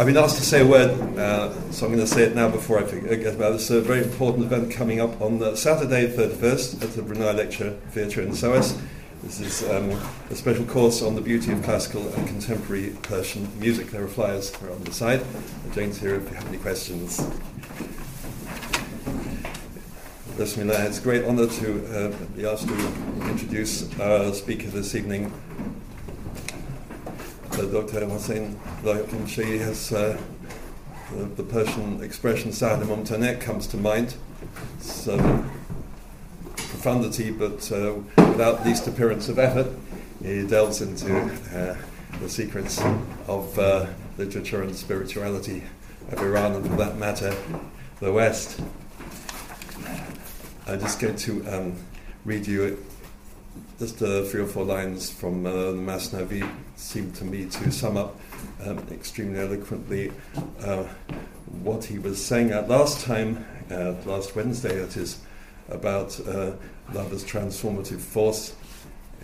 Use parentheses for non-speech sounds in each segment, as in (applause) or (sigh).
I've been asked to say a word, uh, so I'm going to say it now before I forget about this. A very important event coming up on uh, Saturday, 31st, at the Brunei Lecture Theatre in SOAS. This is um, a special course on the beauty of classical and contemporary Persian music. There are flyers on the side. Jane's here if you have any questions. Bismillah, it's a great honor to uh, be asked to introduce our speaker this evening, uh, Dr. Hossein Elahi Ghomshei. She has uh, the, the, Persian expression Sahne Mumtanek comes to mind. So profundity, but uh, without least appearance of effort, he delves into uh, the secrets of uh, literature and spirituality of Iran, and for that matter, the West. I'm just going to um, read you just uh, three or four lines from uh, the Masnavi seem to me to sum up um, extremely eloquently uh, what he was saying at last time, last Wednesday, it is, about uh, love as transformative force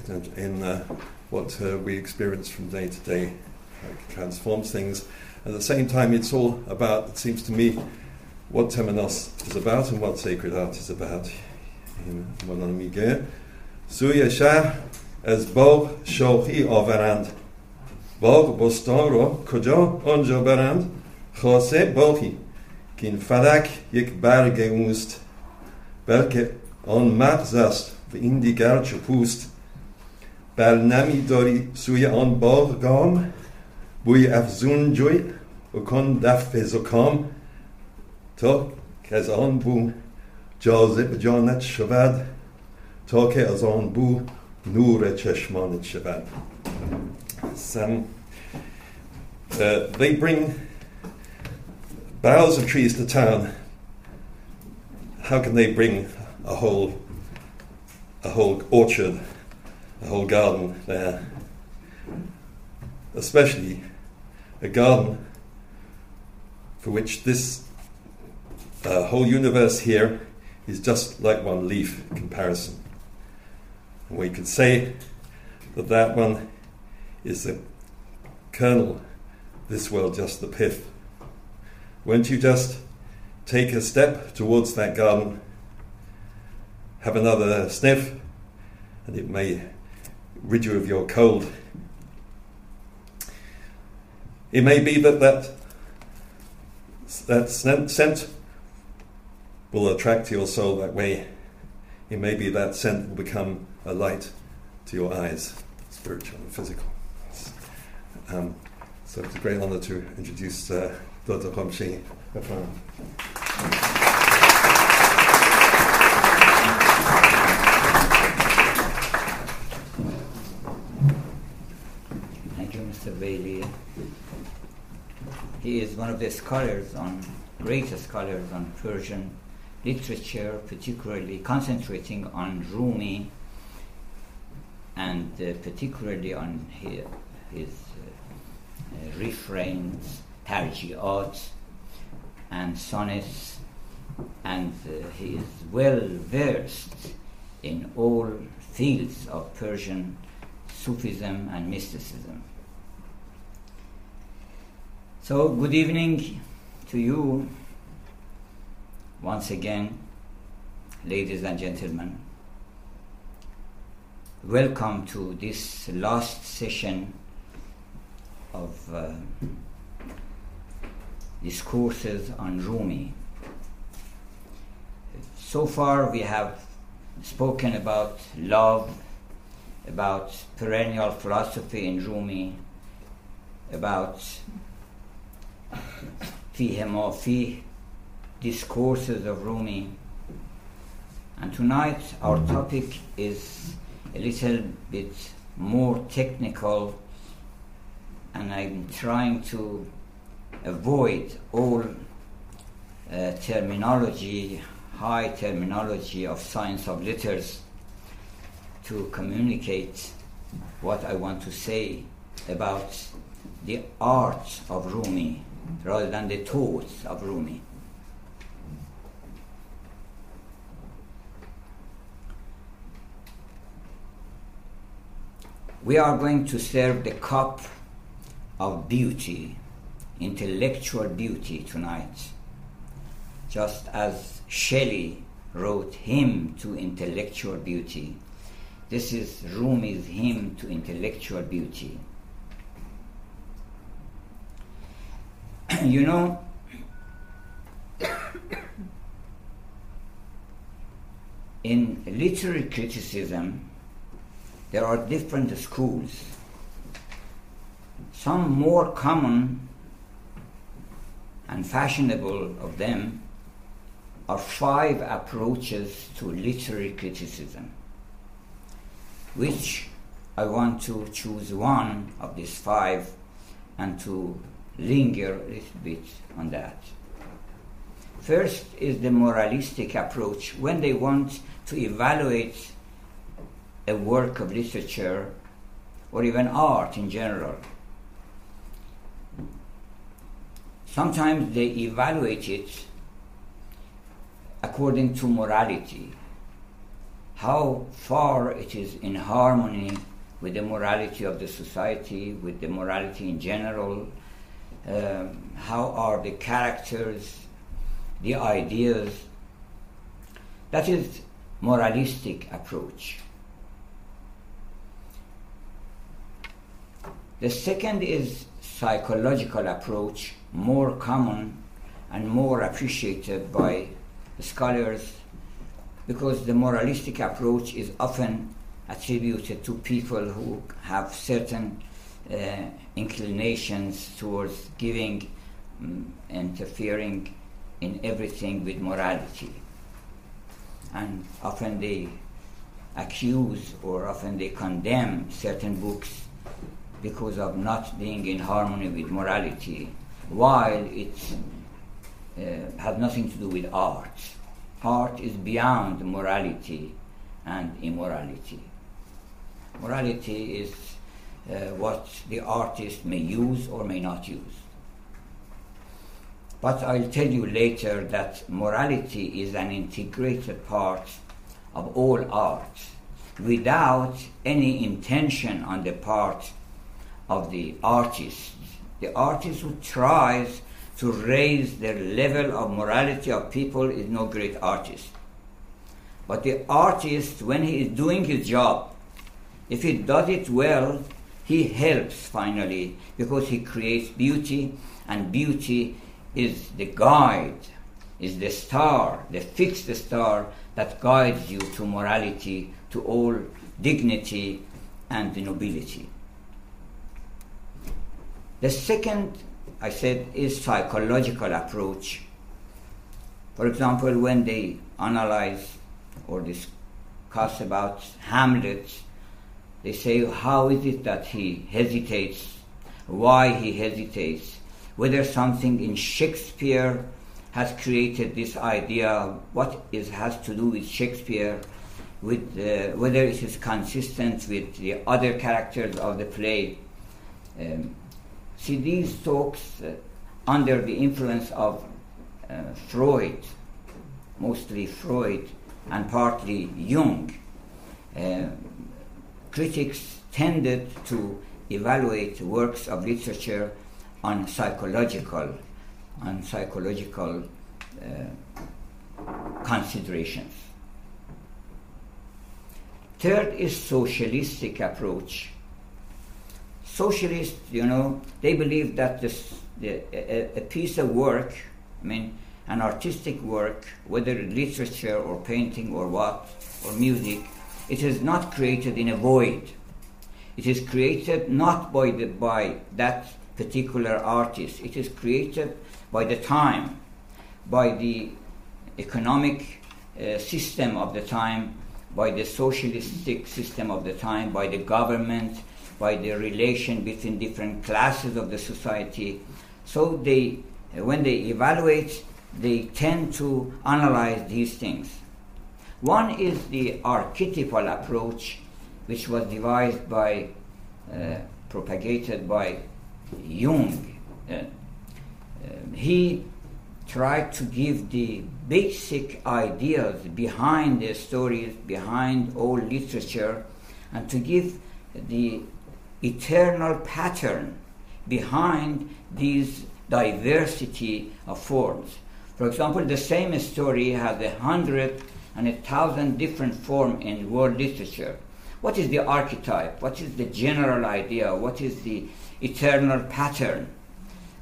in, in uh, what uh, we experience from day to day, like transforms things. At the same time, it's all about, it seems to me, what Temenos is about and what sacred art is about in Mon Ami سوی شهر از باغ شوخی آورند. باغ بستان را کجا آنجا برند؟ خاصه باغی که این فلک یک برگ اوست. بلکه آن مغز است و این دیگر چپوست. بل نمی داری سوی آن باغ گام؟ بوی افزون جوی و کن دفع زکام. تا که از آن بو جاذب جانت شود تا که از آن بو نور چشمانت شود Some, uh, they bring boughs of trees to town. How can they bring a whole, a whole orchard, a whole garden there? Especially a garden for which this uh, whole universe here is just like one leaf comparison. We could say that that one is the kernel, this world just the pith. Won't you just take a step towards that garden, have another sniff, and it may rid you of your cold? It may be that that, that scent will attract your soul that way. It may be that scent will become a light to your eyes, spiritual and physical. Um, so it's a great honor to introduce uh, Dr. Ghomshei. Thank you, Mr. Bailey. He is one of the scholars on, greatest scholars on Persian literature, particularly concentrating on Rumi and uh, particularly on his, his uh, uh, refrains, tarji'at, and sonnets, and uh, he is well versed in all fields of Persian Sufism and mysticism. So, good evening to you once again, ladies and gentlemen welcome to this last session of uh, discourses on Rumi. So far, we have spoken about love, about perennial philosophy in Rumi, about Fihi Ma Fihi discourses of Rumi. And tonight, our topic is a little bit more technical, and I'm trying to avoid all uh, terminology, high terminology of science of letters to communicate what I want to say about the art of Rumi rather than the thoughts of Rumi. We are going to serve the cup of beauty intellectual beauty tonight, just as Shelley wrote hymn to intellectual beauty. This is Rumi's hymn to intellectual beauty. (clears throat) you know, (coughs) in literary criticism, there are different schools. Some more common and fashionable of them are five approaches to literary criticism, which I want to choose one of these five and to linger a little bit on that. First is the moralistic approach when they want to evaluate a work of literature or even art in general. Sometimes they evaluate it according to morality, how far it is in harmony with the morality of the society, with the morality in general, um, how are the characters, the ideas. That is moralistic approach. The second is psychological approach, more common and more appreciated by scholars because the moralistic approach is often attributed to people who have certain uh, inclinations towards giving, um, interfering in everything with morality. And often they accuse or often they condemn certain books because of not being in harmony with morality, while it uh, has nothing to do with art. Art is beyond morality and immorality. Morality is uh, what the artist may use or may not use. But I'll tell you later that morality is an integrated part of all art without any intention on the part of the artist. The artist who tries to raise the level of morality of people is no great artist. But the artist, when he is doing his job, if he does it well, he helps finally because he creates beauty, and beauty is the guide, is the star, the fixed star that guides you to morality, to all dignity and nobility. The second, I said, is psychological approach. For example, when they analyze or discuss about Hamlet, they say, how is it that he hesitates? Why he hesitates? Whether something in Shakespeare has created this idea, what is, has to do with Shakespeare, with uh, whether it is consistent with the other characters of the play. Um, see, these talks uh, under the influence of uh, Freud, mostly Freud, and partly Jung, uh, critics tended to evaluate works of literature on psychological, on psychological uh, considerations. Third is socialistic approach. Socialists, you know, they believe that this, the, a, a piece of work, I mean, an artistic work, whether literature or painting or what, or music, it is not created in a void. It is created not by, the, by that particular artist. It is created by the time, by the economic uh, system of the time, by the socialistic system of the time, by the government, by the relation between different classes of the society. So they, when they evaluate, they tend to analyze these things. One is the archetypal approach, which was devised by, uh, propagated by Jung. Uh, uh, he tried to give the basic ideas behind the stories, behind all literature, and to give the eternal pattern behind these diversity of forms. For example, the same story has a hundred and a thousand different forms in world literature. What is the archetype? What is the general idea? What is the eternal pattern?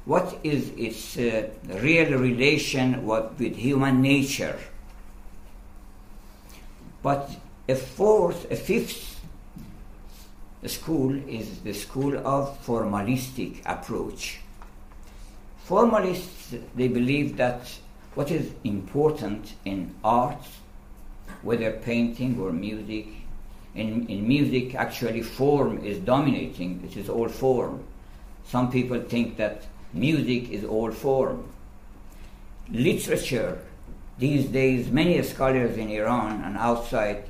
What is its uh, real relation with, with human nature? But a fourth, a fifth school is the school of formalistic approach. Formalists, they believe that what is important in art, whether painting or music, in, in music actually form is dominating, it is all form. Some people think that music is all form. Literature, these days, many scholars in Iran and outside,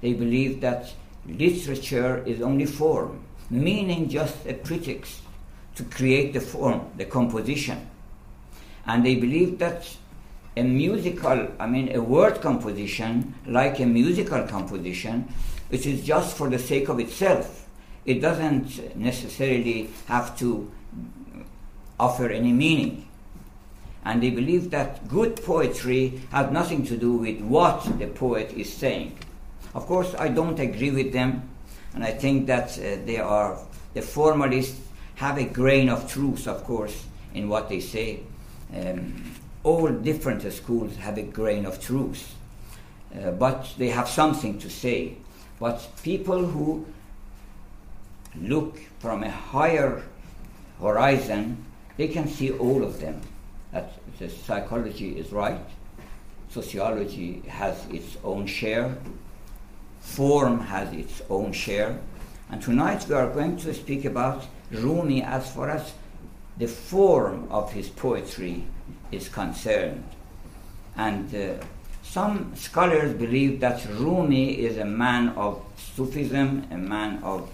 they believe that literature is only form, meaning just a pretext to create the form, the composition. And they believe that a musical, I mean, a word composition, like a musical composition, which is just for the sake of itself. It doesn't necessarily have to offer any meaning. And they believe that good poetry has nothing to do with what the poet is saying. Of course, I don't agree with them, and I think that uh, they are, the formalists have a grain of truth, of course, in what they say. Um, all different schools have a grain of truth, uh, but they have something to say. But people who look from a higher horizon, they can see all of them. That the psychology is right, sociology has its own share, form has its own share. And tonight we are going to speak about Rumi as far as the form of his poetry is concerned. And uh, some scholars believe that Rumi is a man of Sufism, a man of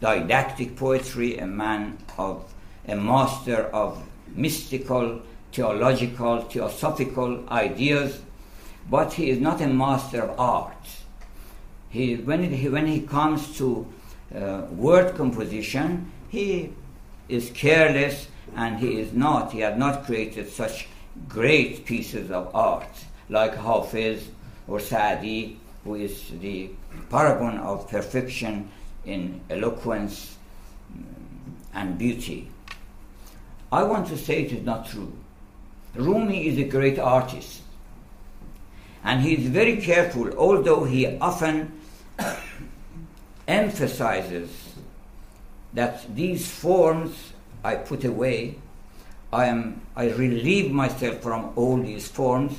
didactic poetry, a man of a master of mystical, theological, theosophical ideas, but he is not a master of art. He, when, he, when he comes to uh, word composition, he is careless and he is not, he has not created such great pieces of art like Hafiz or Saadi, who is the paragon of perfection in eloquence and beauty. I want to say it is not true. Rumi is a great artist. And he is very careful, although he often emphasizes that these forms I put away, I, am, I relieve myself from all these forms,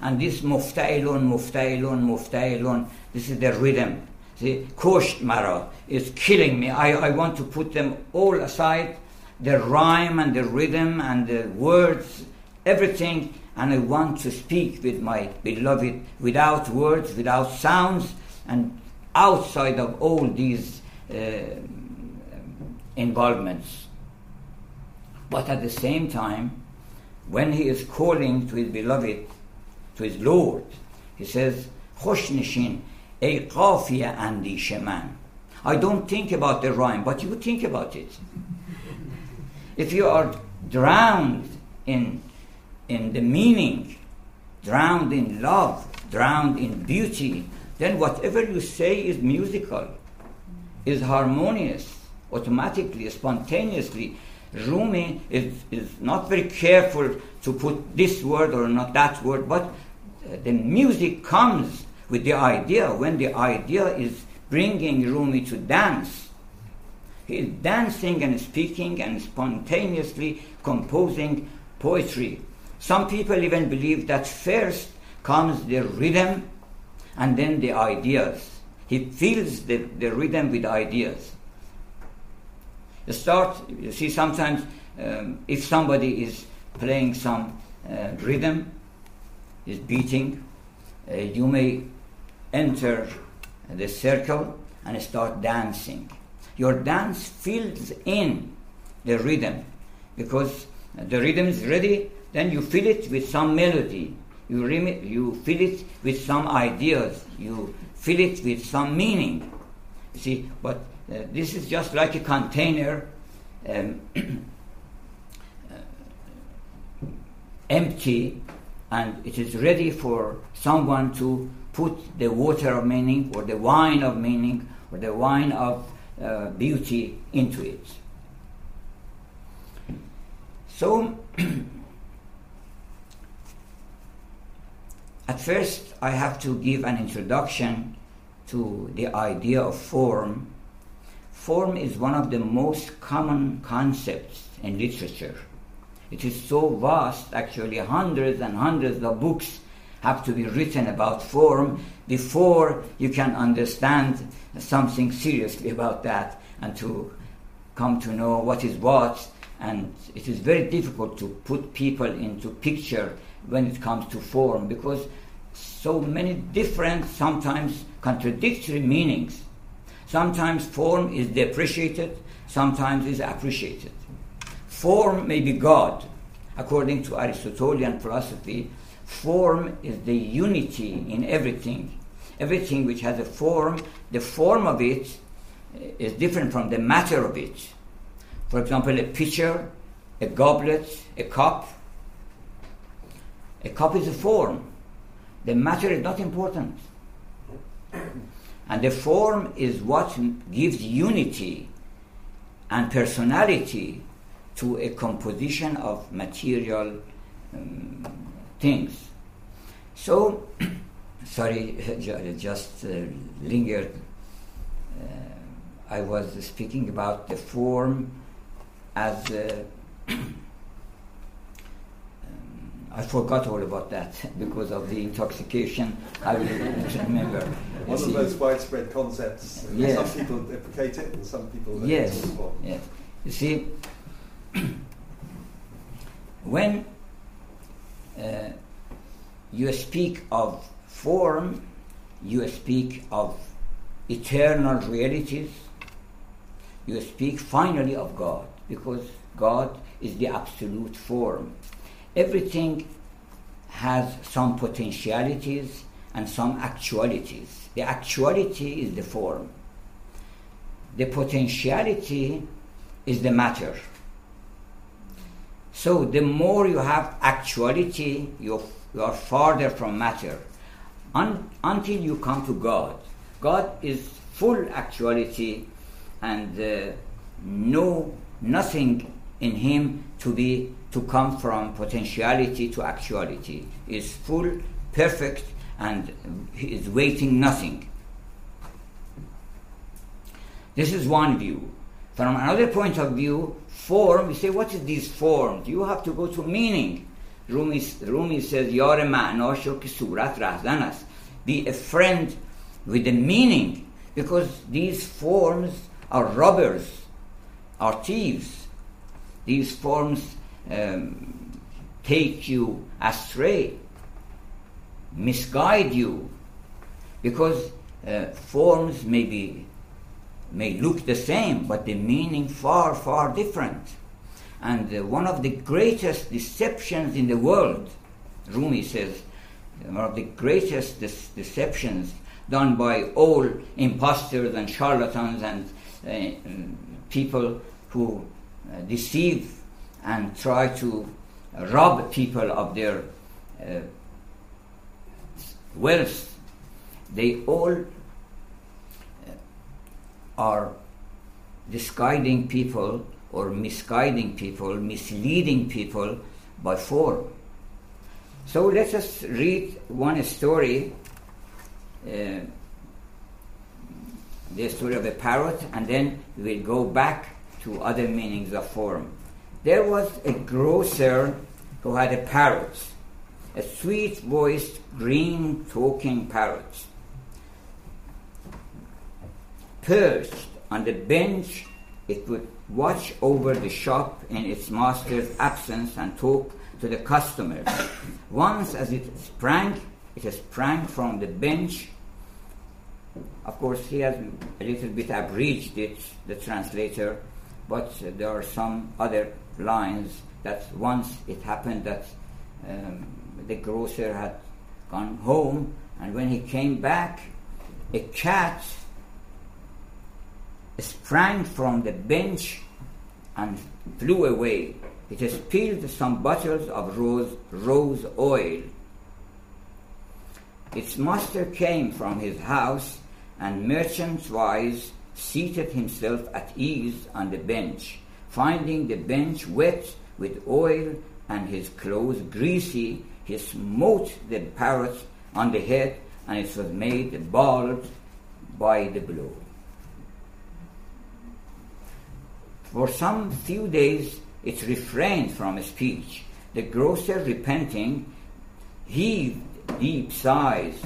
and this muftailun, muftailun, muftailun, this is the rhythm. The kosht mara is killing me. I, I want to put them all aside, the rhyme and the rhythm and the words, everything, and I want to speak with my beloved without words, without sounds, and outside of all these uh, involvements. But at the same time, when he is calling to his beloved, to his Lord, he says, Khoshnashin, ای قافیه اندیش من I don't think about the rhyme, but you think about it. if you are drowned in, in the meaning, drowned in love, drowned in beauty, then whatever you say is musical, is harmonious, automatically, spontaneously. Rumi is, is not very careful to put this word or not that word, but uh, the music comes with the idea when the idea is bringing Rumi to dance. He is dancing and speaking and spontaneously composing poetry. Some people even believe that first comes the rhythm and then the ideas. He fills the, the rhythm with ideas. You start, you see, sometimes um, if somebody is playing some uh, rhythm, is beating, uh, you may enter the circle and start dancing. Your dance fills in the rhythm because the rhythm is ready, then you fill it with some melody. You, rem- you fill it with some ideas. You fill it with some meaning. See, but uh, this is just like a container. Um, (clears throat) uh, empty and it is ready for someone to put the water of meaning or the wine of meaning or the wine of uh, beauty into it. So, (clears throat) at first, I have to give an introduction to the idea of form. Form is one of the most common concepts in literature. It is so vast, actually, hundreds and hundreds of books have to be written about form before you can understand something seriously about that and to come to know what is what. And it is very difficult to put people into picture when it comes to form because so many different, sometimes contradictory meanings. Sometimes form is depreciated, sometimes is appreciated. Form may be God. According to Aristotelian philosophy, form is the unity in everything. Everything which has a form, the form of it eh, is different from the matter of it. For example, a pitcher, a goblet, a cup. A copy is a form. The matter is not important. And the form is what gives unity and personality to a composition of material um, things. So, (coughs) sorry, (laughs) just uh, lingered. Uh, I was speaking about the form as. Uh, I forgot all about that (laughs) because of the intoxication. I will remember. One of those widespread concepts. Yes. Some people deprecate it, and some people. Yes. Yes. You see, (clears throat) when uh, you speak of form, you speak of eternal realities. You speak finally of God, because God is the absolute form everything has some potentialities and some actualities. The actuality is the form. The potentiality is the matter. So the more you have actuality, you are farther from matter. Un, until you come to God. God is full actuality and uh, no nothing in him to be to come from potentiality to actuality is full, perfect, and is waiting nothing. This is one view. From another point of view, form, we say, what is this form? You have to go to meaning. Rumi, Rumi says, Yar ma'na ki surat rahzan ast. Be a friend with the meaning, because these forms are robbers, are thieves. These forms um, take you astray, misguide you, because uh, forms may be may look the same, but the meaning far far different. And uh, one of the greatest deceptions in the world, Rumi says, one of the greatest deceptions done by all impostors and charlatans and uh, people who uh, deceive and try to rob people of their uh, wealth, they all uh, are disguiding people or misguiding people, misleading people by form. So let us read one story, uh, the story of a parrot, and then we'll go back to other meanings of form. There was a grocer who had a parrot, a sweet voiced, green talking parrot. Perched on the bench, it would watch over the shop in its master's absence and talk to the customers. Once, as it sprang, it sprang from the bench. Of course, he has a little bit abridged it, the translator, but there are some other lines that once it happened that um, the grocer had gone home, and when he came back, a cat sprang from the bench and flew away it spilled some bottles of rose, rose oil. Its master came from his house and merchant's wise seated himself at ease on the bench. Finding the bench wet with oil and his clothes greasy, he smote the parrot on the head, and it was made bald by the blow. For some few days it refrained from speech. The grocer, repenting, heaved deep sighs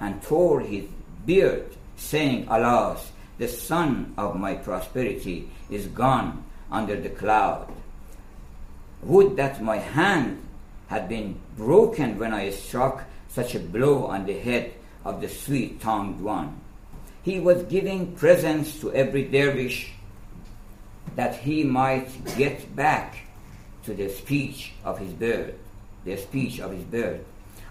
and tore his beard, saying, Alas, the sun of my prosperity is gone under the cloud. Would that my hand had been broken when I struck such a blow on the head of the sweet tongued one. He was giving presents to every dervish that he might get back to the speech of his bird, the speech of his bird.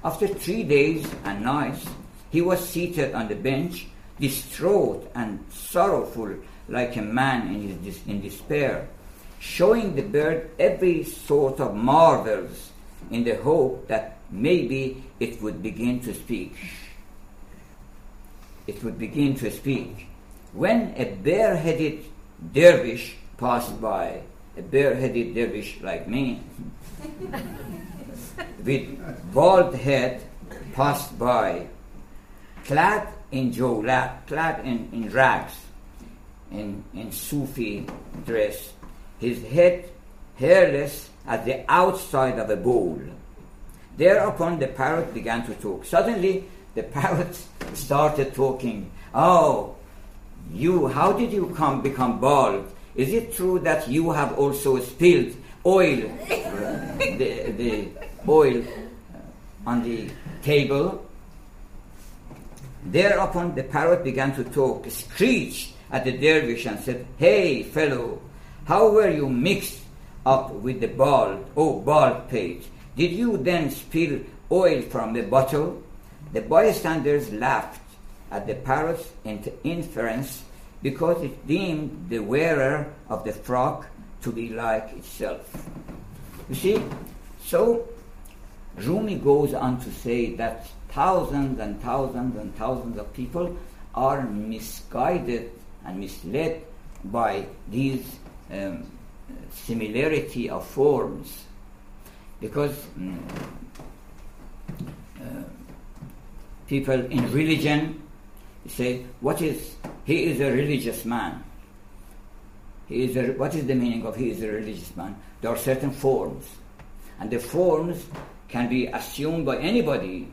After three days and nights, he was seated on the bench, distraught and sorrowful, like a man in, his, in despair, showing the bird every sort of marvels in the hope that maybe it would begin to speak. It would begin to speak. When a bareheaded dervish passed by, a bareheaded dervish like me, (laughs) with bald head passed by, clad in clad in, in rags, in, in Sufi dress, his head hairless at the outside of a bowl. Thereupon the parrot began to talk. Suddenly the parrot (laughs) started talking. Oh, you, how did you come become bald? Is it true that you have also spilled oil, (laughs) the, the oil uh, on the table? Thereupon the parrot began to talk, screeched at the dervish and said, Hey, fellow, how were you mixed up with the bald, oh, bald page? Did you then spill oil from the bottle? The bystanders laughed at the parrot's inference because it deemed the wearer of the frock to be like itself. You see, so Rumi goes on to say that thousands and thousands and thousands of people are misguided and misled by these um, similarity of forms. Because um, uh, people in religion say what is he is a religious man. He is a, what is the meaning of he is a religious man? There are certain forms. And the forms can be assumed by anybody.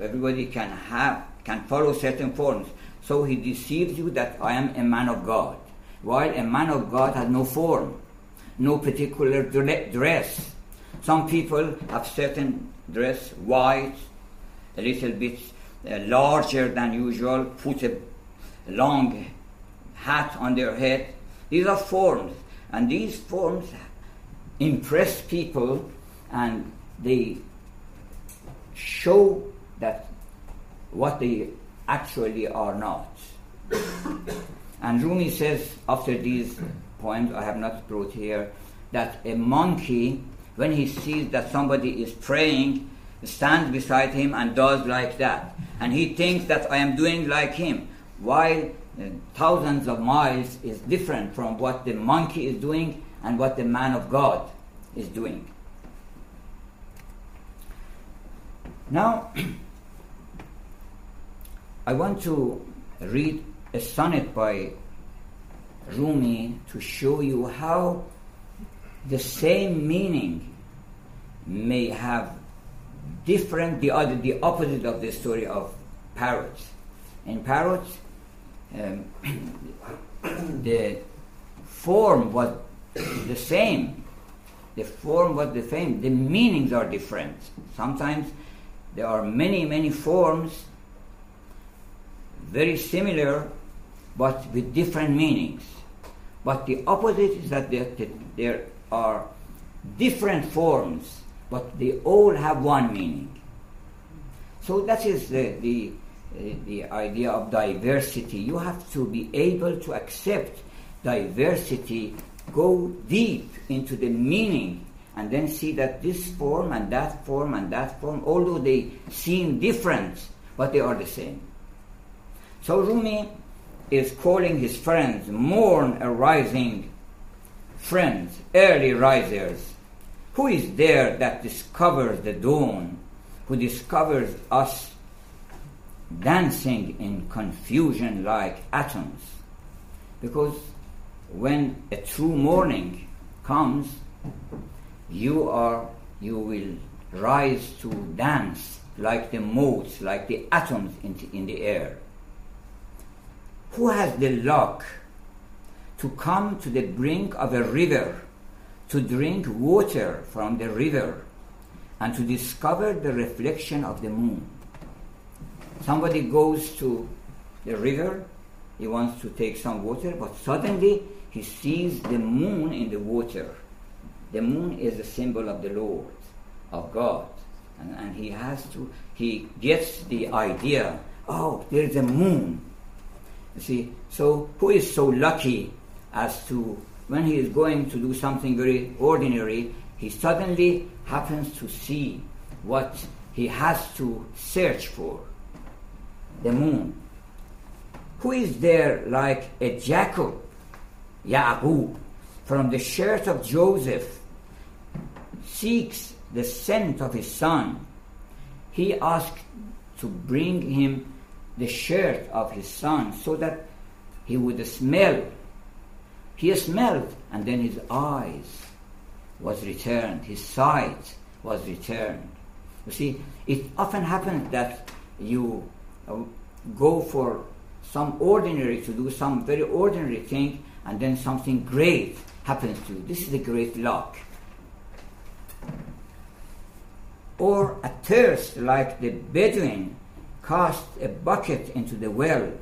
Everybody can have can follow certain forms so he deceives you that i am a man of god while a man of god has no form no particular dress. Some people have certain dress white a little bit uh, larger than usual put a long hat on their head. These are forms and these forms impress people and they show that what they actually are not. and Rumi says, after these poems I have not brought here, that a monkey, when he sees that somebody is praying, stands beside him and does like that. And he thinks that I am doing like him, while uh, thousands of miles is different from what the monkey is doing and what the man of God is doing. Now, (clears throat) I want to read a sonnet by Rumi to show you how the same meaning may have different, the other, the opposite of the story of parrots. In parrots, um, (coughs) the form was the same. The form was the same. The meanings are different. Sometimes there are many, many forms, very similar, but with different meanings. But the opposite is that there, there are different forms, but they all have one meaning. So that is the, the, uh, the idea of diversity. You have to be able to accept diversity go deep into the meaning and then see that this form and that form and that form, although they seem different, but they are the same. So Rumi is calling his friends, morn arising friends, early risers. Who is there that discovers the dawn, who discovers us dancing in confusion like atoms? Because when a true morning comes, you are you will rise to dance like the motes, like the atoms in, in the air. Who has the luck to come to the brink of a river, to drink water from the river, and to discover the reflection of the moon? Somebody goes to the river, he wants to take some water, but suddenly he sees the moon in the water. The moon is a symbol of the Lord, of God. And, and he has to, he gets the idea, oh, there's a moon. You see, so who is so lucky as to, when he is going to do something very ordinary, he suddenly happens to see what he has to search for the moon. Who is there like a Jacob, Yaqub, from the shirt of Joseph, seeks the scent of his son? He asked to bring him the shirt of his son so that he would smell. He smelled, and then his eyes was returned, his sight was returned. You see, it often happens that you uh, go for some ordinary to do some very ordinary thing, and then something great happens to you. This is a great luck. Or a thirst like the Bedouin cast a bucket into the well,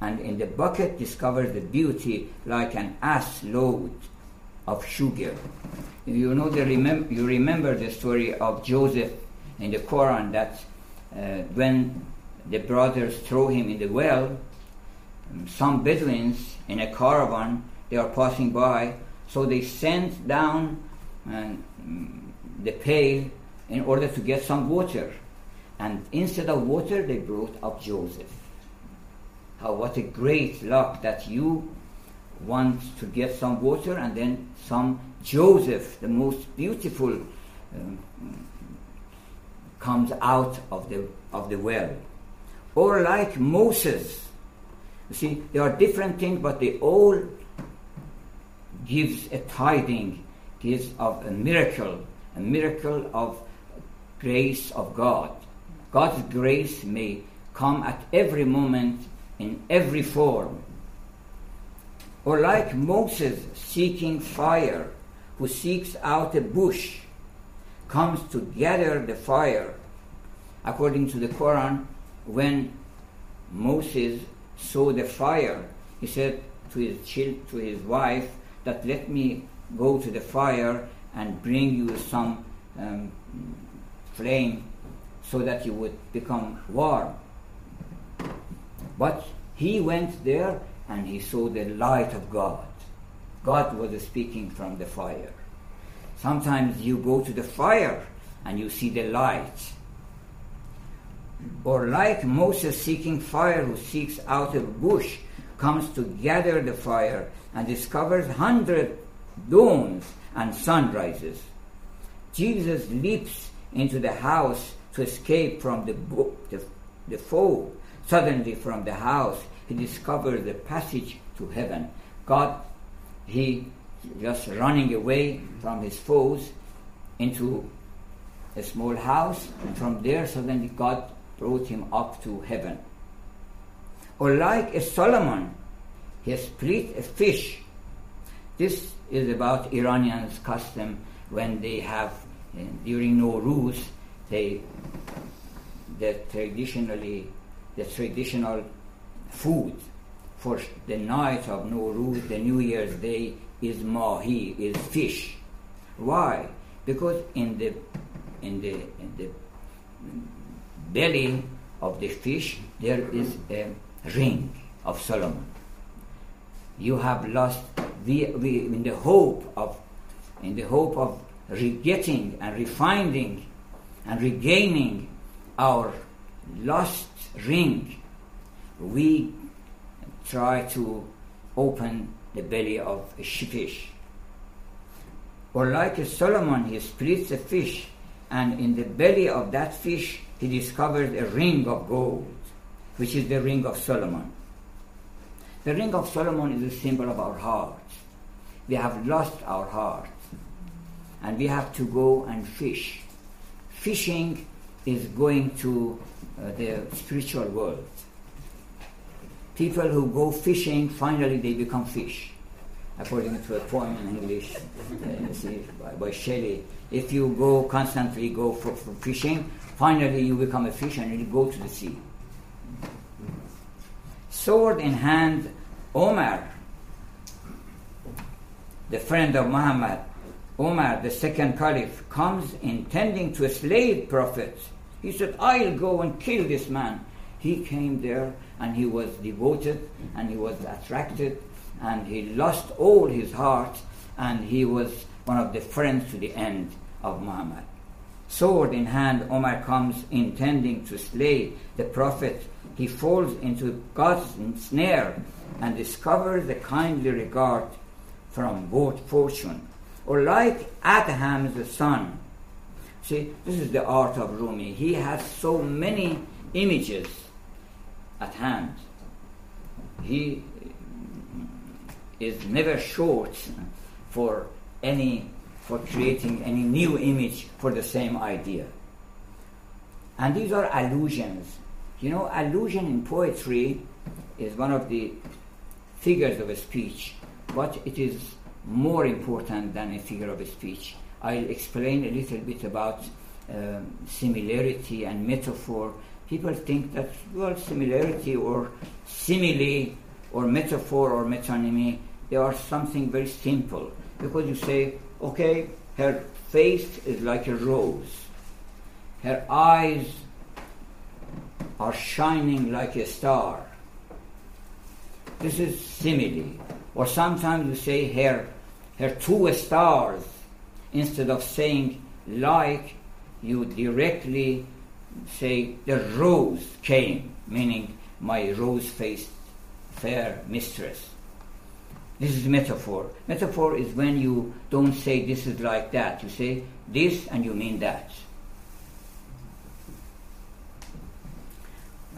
and in the bucket discovered the beauty like an ass load of sugar. You know, the remem- you remember the story of Joseph in the Quran that uh, when the brothers throw him in the well, some Bedouins in a caravan, they are passing by, so they sent down uh, the pail in order to get some water. And instead of water, they brought up Joseph. How what a great luck that you want to get some water and then some Joseph, the most beautiful, um, comes out of the of the well. Or like Moses. You see, there are different things, but they all gives a tiding, gives of a miracle, a miracle of grace of God. God's grace may come at every moment in every form. Or like Moses seeking fire, who seeks out a bush, comes to gather the fire. According to the Quran, when Moses saw the fire, he said to his child, to his wife, that let me go to the fire and bring you some um, flame so that you would become warm. But he went there and he saw the light of God. God was speaking from the fire. Sometimes you go to the fire and you see the light. Or like Moses seeking fire, who seeks out a bush, comes to gather the fire and discovers hundred dawns and sunrises. Jesus leaps into the house to escape from the, bo- the, the foe. Suddenly, from the house, he discovers the passage to heaven. God, he just running away from his foes into a small house, and from there, suddenly, God brought him up to heaven. Or like a Solomon, he split a fish. This is about Iranians' custom when they have, uh, during Nowruz, they the traditionally the traditional food for the night of Nowruz, the New Year's Day, is mahi, is fish. Why? Because in the in the in the belly of the fish there is a ring of Solomon. you have lost we, we, in the hope of in the hope of re-getting and refining and regaining our lost ring, we try to open the belly of a fish. Or like Solomon, he splits a fish, and in the belly of that fish he discovered a ring of gold, which is the ring of Solomon. The ring of Solomon is a symbol of our heart. We have lost our heart, and we have to go and fish. Fishing is going to uh, the spiritual world. People who go fishing, finally they become fish, according to a poem in English uh, by, by, Shelley. If you go constantly go for, for fishing, finally you become a fish and you go to the sea. Sword in hand, Omar, the friend of Muhammad, Omar, the second caliph, comes intending to slay prophets he said, I'll go and kill this man. He came there and he was devoted and he was attracted and he lost all his heart and he was one of the friends to the end of Muhammad. Sword in hand, Omar comes intending to slay the Prophet. He falls into God's snare and discovers a kindly regard from both fortune. Or like Adham's son, See, this is the art of Rumi. He has so many images at hand. He is never short for any for creating any new image for the same idea. And these are allusions. You know, allusion in poetry is one of the figures of speech, but it is more important than a figure of a speech. I'll explain a little bit about um, similarity and metaphor. People think that, well, similarity or simile or metaphor or metonymy, they are something very simple. Because you say, okay, her face is like a rose, her eyes are shining like a star. This is simile. Or sometimes you say her, her two stars instead of saying like, you directly say the rose came, meaning my rose faced fair mistress. This is metaphor. Metaphor is when you don't say this is like that. You say this and you mean that.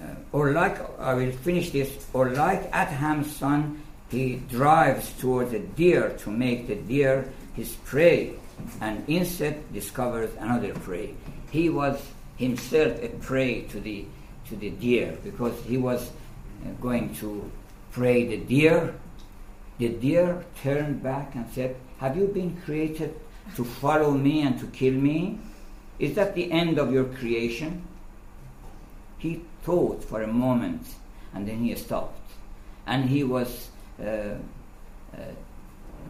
Uh, or like, I will finish this, or like Adham's son, he drives towards a deer to make the deer his prey An insect discovers another prey. He was himself a prey to the to the deer because he was uh, going to prey the deer. The deer turned back and said, "Have you been created to follow me and to kill me? Is that the end of your creation?" He thought for a moment, and then he stopped, and he was. Uh, uh,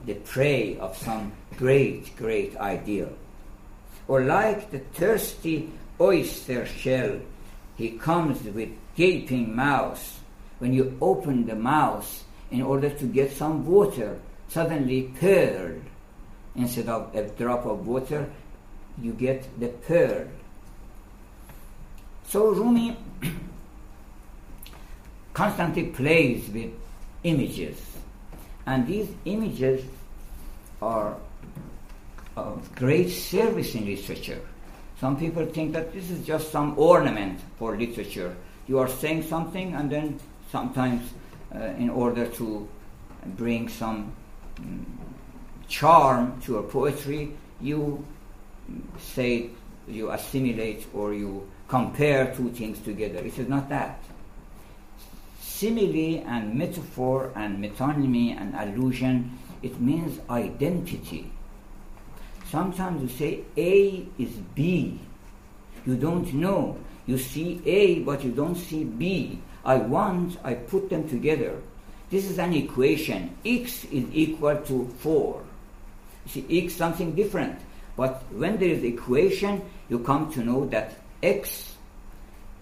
the prey of some great, great ideal. Or like the thirsty oyster shell, he comes with gaping mouth. When you open the mouth in order to get some water, suddenly pearl. Instead of a drop of water, you get the pearl. So Rumi (coughs) constantly plays with images and these images are of great service in literature. Some people think that this is just some ornament for literature. You are saying something, and then sometimes, uh, in order to bring some um, charm to a poetry, you say, you assimilate, or you compare two things together. It is not that simile and metaphor and metonymy and allusion, it means identity. Sometimes you say A is B. You don't know. You see A, but you don't see B. I want, I put them together. This is an equation. X is equal to 4. You see, X something different. But when there is equation, you come to know that X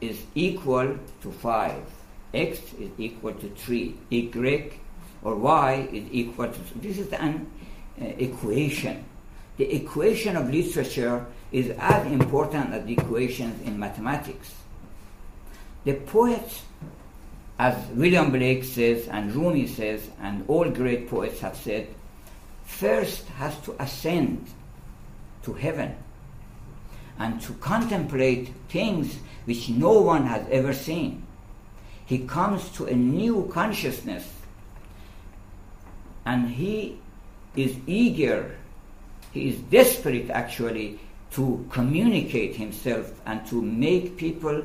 is equal to 5 x is equal to 3, y or y is equal to. This is an uh, equation. The equation of literature is as important as the equations in mathematics. The poet, as William Blake says, and Rumi says, and all great poets have said, first has to ascend to heaven and to contemplate things which no one has ever seen. He comes to a new consciousness and he is eager, he is desperate actually to communicate himself and to make people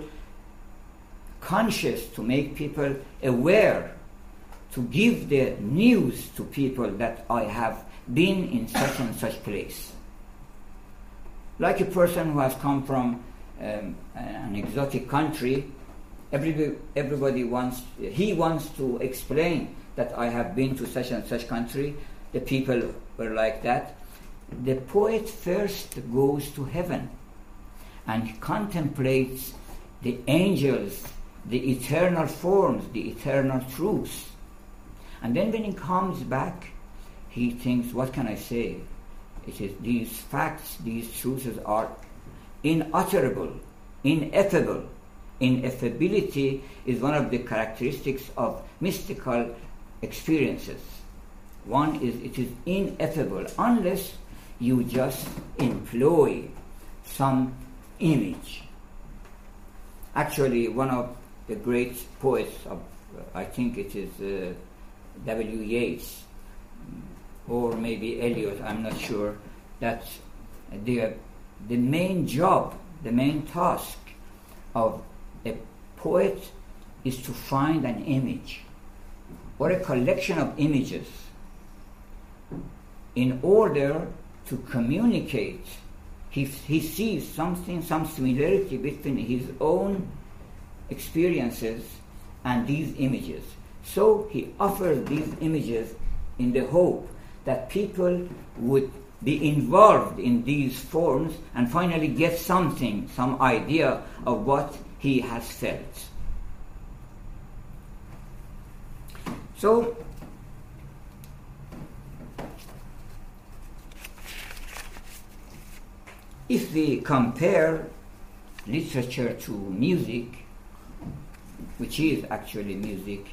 conscious, to make people aware, to give the news to people that I have been in such and such place. Like a person who has come from um, an exotic country, everybody, everybody wants, he wants to explain that I have been to such and such country. The people were like that. The poet first goes to heaven and contemplates the angels, the eternal forms, the eternal truths. And then when he comes back, he thinks, what can I say? It is these facts, these truths are inutterable, ineffable. Ineffability is one of the characteristics of mystical experiences. One is it is ineffable unless you just employ some image. Actually, one of the great poets of, I think it is uh, W. Yeats, or maybe Eliot, I'm not sure, that the, the main job, the main task of poet is to find an image or a collection of images in order to communicate. He, he sees something, some similarity between his own experiences and these images. So he offers these images in the hope that people would be involved in these forms and finally get something, some idea of what he has felt. So, if we compare literature to music, which is actually music,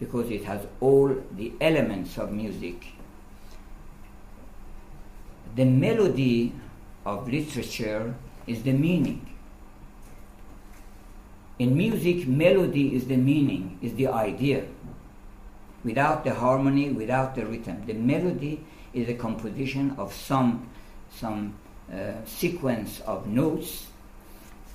because it has all the elements of music, the melody of literature is the meaning. In music, melody is the meaning, is the idea without the harmony, without the rhythm. The melody is a composition of some, some uh, sequence of notes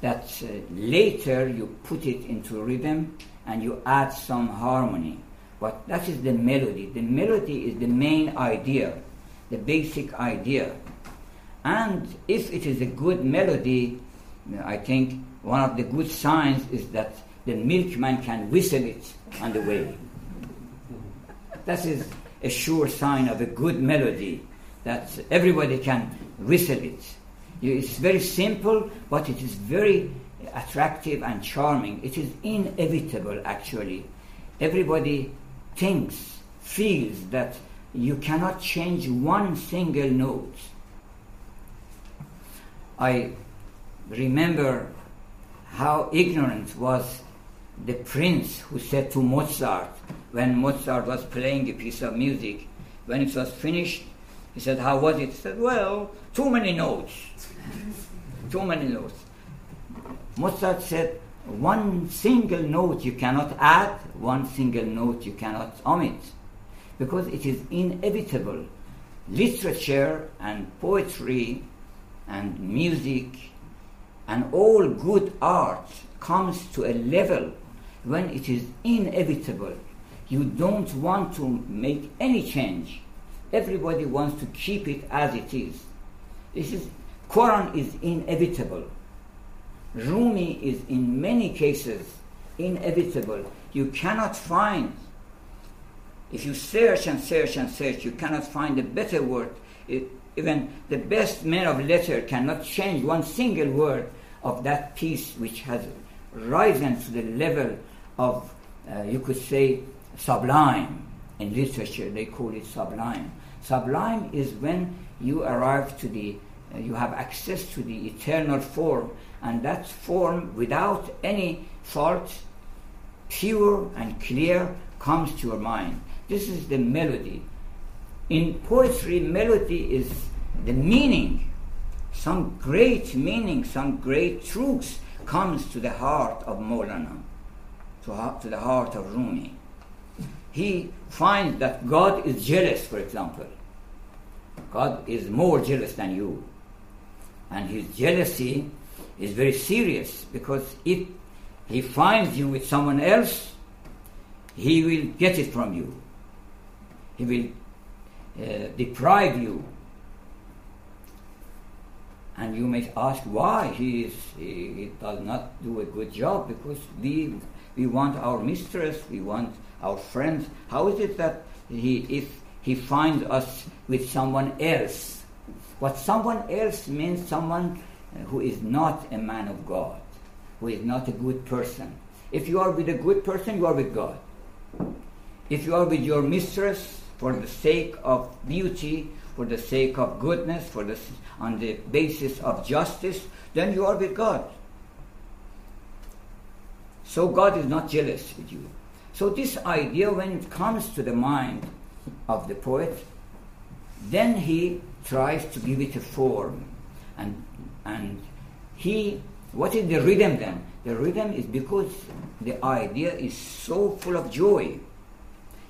that uh, later you put it into rhythm and you add some harmony. But that is the melody. The melody is the main idea, the basic idea. And if it is a good melody, I think one of the good signs is that the milkman can whistle it on the way. That is a sure sign of a good melody that everybody can whistle it. It's very simple, but it is very attractive and charming. It is inevitable, actually. Everybody thinks, feels that you cannot change one single note. I remember how ignorant was the prince who said to Mozart, when Mozart was playing a piece of music, when it was finished, he said, How was it? He said, Well, too many notes. (laughs) too many notes. Mozart said, One single note you cannot add, one single note you cannot omit, because it is inevitable. Literature and poetry and music and all good art comes to a level when it is inevitable. You don't want to make any change. Everybody wants to keep it as it is. This is Quran is inevitable. Rumi is in many cases inevitable. You cannot find, if you search and search and search, you cannot find a better word. It, even the best man of letter cannot change one single word of that piece which has risen to the level of, uh, you could say, sublime. in literature they call it sublime. Sublime is when you arrive to the, uh, you have access to the eternal form, and that form without any fault, pure and clear, comes to your mind. This is the melody. In poetry, melody is the meaning. Some great meaning, some great truths comes to the heart of Maulana, to, to the heart of Rumi. He finds that God is jealous, for example. God is more jealous than you. And his jealousy is very serious because if he finds you with someone else, he will get it from you. He will uh, deprive you and you may ask why he, is, he, he, does not do a good job because we, we want our mistress, we want our friends. How is it that he, if he finds us with someone else? What someone else means someone who is not a man of God, who is not a good person. If you are with a good person, you are with God. If you are with your mistress for the sake of beauty, for the sake of goodness, for the, on the basis of justice, then you are with God. So God is not jealous with you. So this idea, when it comes to the mind of the poet, then he tries to give it a form. And, and he, what is the rhythm then? The rhythm is because the idea is so full of joy.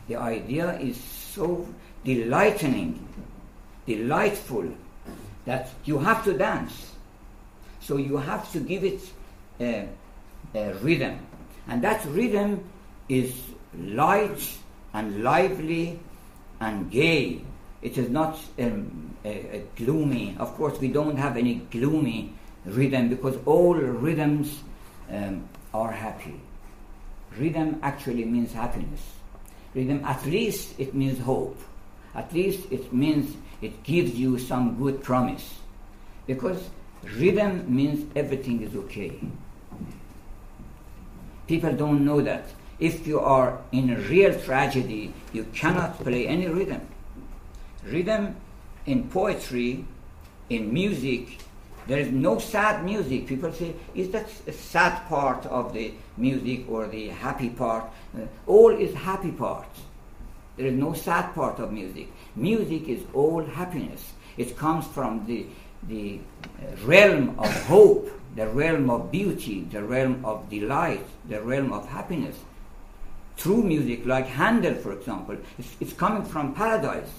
The idea is so delightening delightful that you have to dance. So you have to give it a, a rhythm. And that rhythm is light and lively and gay. It is not um, a, a, gloomy. Of course, we don't have any gloomy rhythm because all rhythms um, are happy. Rhythm actually means happiness. Rhythm, at least, it means hope. At least it means it gives you some good promise. Because rhythm means everything is okay. People don't know that. If you are in a real tragedy, you cannot play any rhythm. Rhythm in poetry, in music, there is no sad music. People say, is that a sad part of the music or the happy part? Uh, all is happy part. There is no sad part of music. Music is all happiness. It comes from the, the realm of hope, the realm of beauty, the realm of delight, the realm of happiness. True music, like Handel, for example, it's, it's coming from paradise.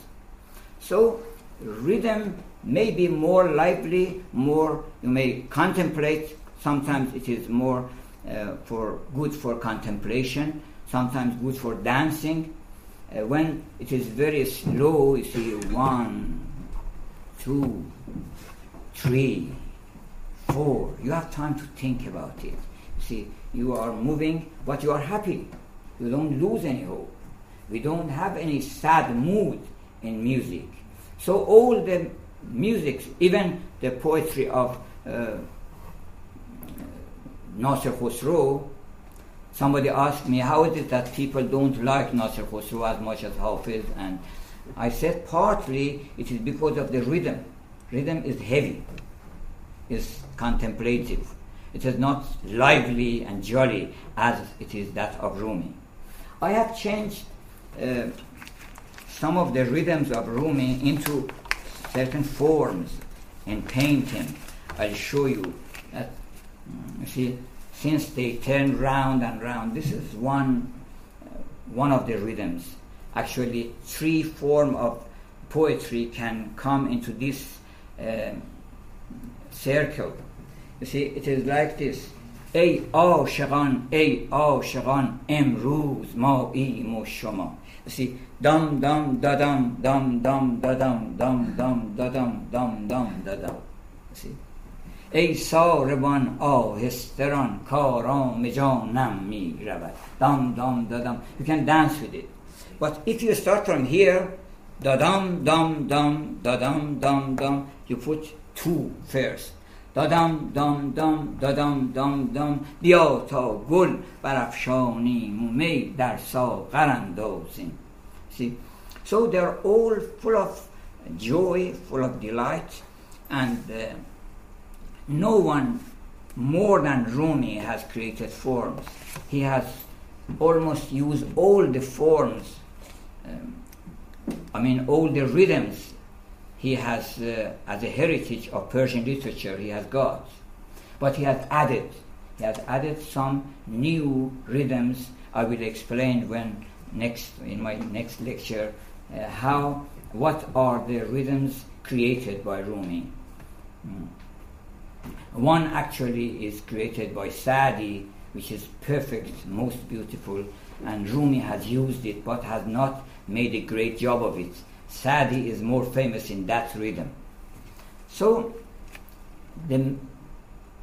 So, rhythm may be more lively, more, you may contemplate. Sometimes it is more uh, for good for contemplation, sometimes good for dancing, uh, when it is very slow, you see one, two, three, four. You have time to think about it. You see, you are moving, but you are happy. You don't lose any hope. We don't have any sad mood in music. So all the music, even the poetry of uh, Nasser Khosrow, somebody asked me, how is it that people don't like Nasser Khosrow as much as Hafiz? And I said, partly it is because of the rhythm. Rhythm is heavy, is contemplative. It is not lively and jolly as it is that of Rumi. I have changed uh, some of the rhythms of Rumi into certain forms in painting. I'll show you that. You see, since they turn round and round. This is one, uh, one of the rhythms. Actually, three form of poetry can come into this uh, circle. You see, it is like this. ای عاشقان ای عاشقان امروز ما ایم و شما see dum dum da dum dum dum da dum dum dum da dum dum dum da dum see ای ساربان آهستران کارام جانم می رود دام دام دادم you can dance with it. But if you start from here دادم دام دام دادم دام دام you put two first. دادم دام دام دادم دام دام بیا تا گل برافشانیم و می در ساغر اندازیم. See, so they're all full of joy, full of delight, and uh, no one more than Rumi has created forms. He has almost used all the forms, um, I mean, all the rhythms he has uh, as a heritage of Persian literature, he has got. But he has added, he has added some new rhythms. I will explain when next in my next lecture uh, how what are the rhythms created by Rumi. Mm. One actually is created by Sadi, which is perfect, most beautiful, and Rumi has used it but has not made a great job of it. Sadi is more famous in that rhythm. So, the,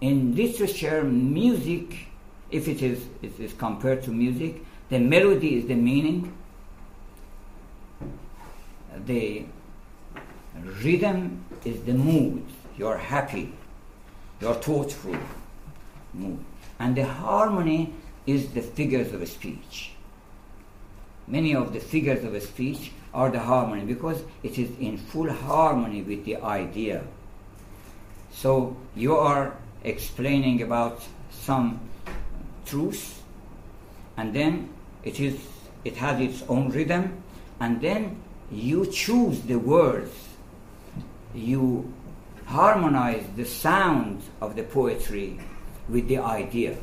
in literature, music, if it is, it is compared to music, the melody is the meaning, the rhythm is the mood. You're happy, you're thoughtful mood. And the harmony is the figures of speech. Many of the figures of speech are the harmony because it is in full harmony with the idea. So you are explaining about some truth, and then it is it has its own rhythm, and then you choose the words, you harmonize the sound of the poetry with the idea.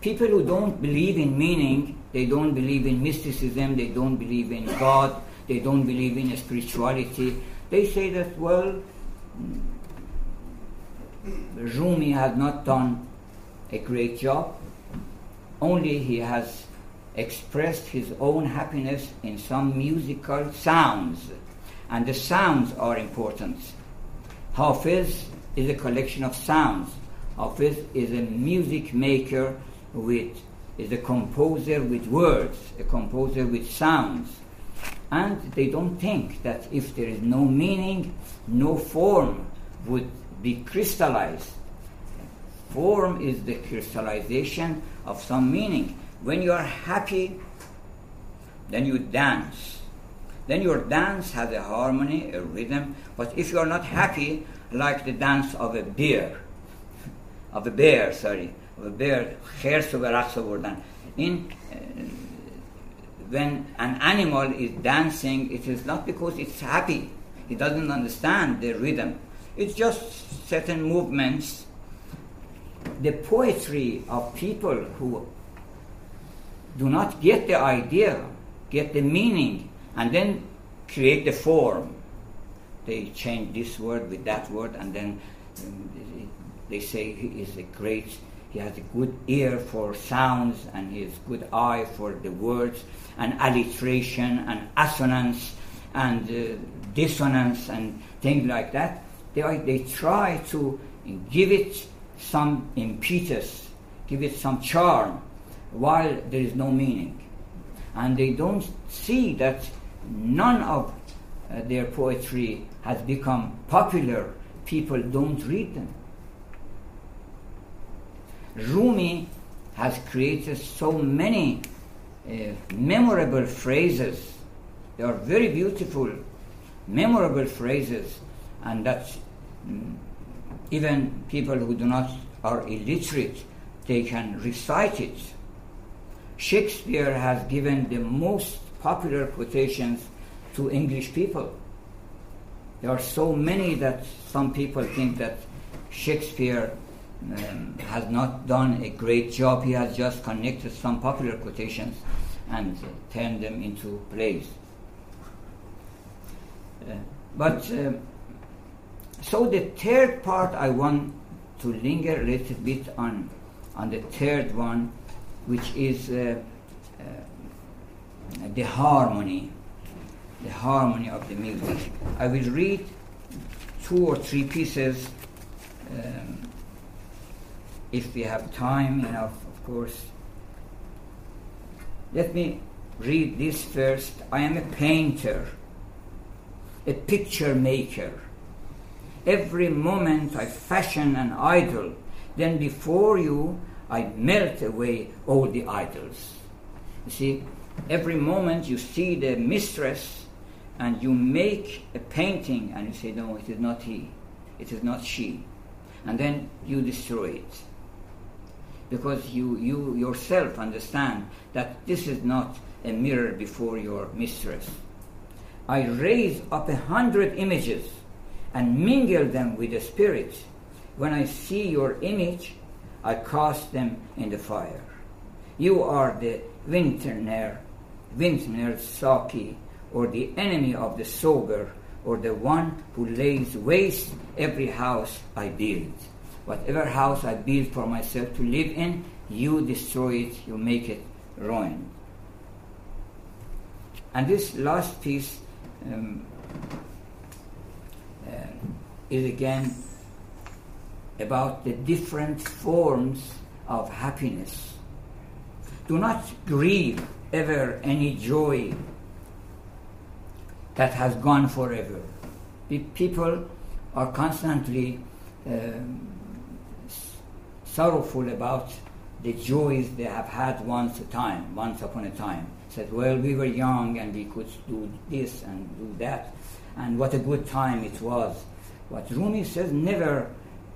People who don't believe in meaning, they don't believe in mysticism, they don't believe in God, they don't believe in spirituality, they say that, well, Rumi has not done a great job, only he has expressed his own happiness in some musical sounds, and the sounds are important. Hafiz is a collection of sounds. Hafiz is a music maker with, is a composer with words, a composer with sounds. And they don't think that if there is no meaning, no form would be crystallized. Form is the crystallization of some meaning. When you are happy, then you dance Then your dance has a harmony, a rhythm. But if you are not happy, like the dance of a bear, (laughs) of a bear, sorry, of a bear, خرس و رقص In uh, when an animal is dancing, it is not because it's happy. It doesn't understand the rhythm. It's just certain movements. The poetry of people who do not get the idea, get the meaning, and then create the form. They change this word with that word, and then um, they say he is a great, he has a good ear for sounds, and he has good eye for the words, and alliteration, and assonance, and uh, dissonance, and things like that. They, they try to give it some impetus, give it some charm, while there is no meaning. And they don't see that none of uh, their poetry has become popular. People don't read them. Rumi has created so many uh, memorable phrases. They are very beautiful, memorable phrases, and that mm, even people who do not are illiterate, they can recite it Shakespeare has given the most popular quotations to English people. There are so many that some people think that Shakespeare um, has not done a great job. He has just connected some popular quotations and uh, turned them into plays. Uh, but uh, so the third part, I want to linger a little bit on on the third one, which is uh, the harmony, the harmony of the music. I will read two or three pieces um, if we have time enough, of course. Let me read this first. I am a painter, a picture maker. Every moment I fashion an idol, then before you I melt away all the idols. You see, Every moment you see the mistress and you make a painting and you say, No, it is not he, it is not she. And then you destroy it. Because you, you yourself understand that this is not a mirror before your mistress. I raise up a hundred images and mingle them with the spirit. When I see your image, I cast them in the fire. You are the vintner, vintner Saki, or the enemy of the sober, or the one who lays waste every house I build. Whatever house I build for myself to live in, you destroy it, you make it ruin. And this last piece um, uh, is again about the different forms of happiness. Do not grieve ever any joy that has gone forever. People are constantly um, sorrowful about the joys they have had once a time, once upon a time. Said, well, we were young and we could do this and do that, and what a good time it was. What Rumi says, never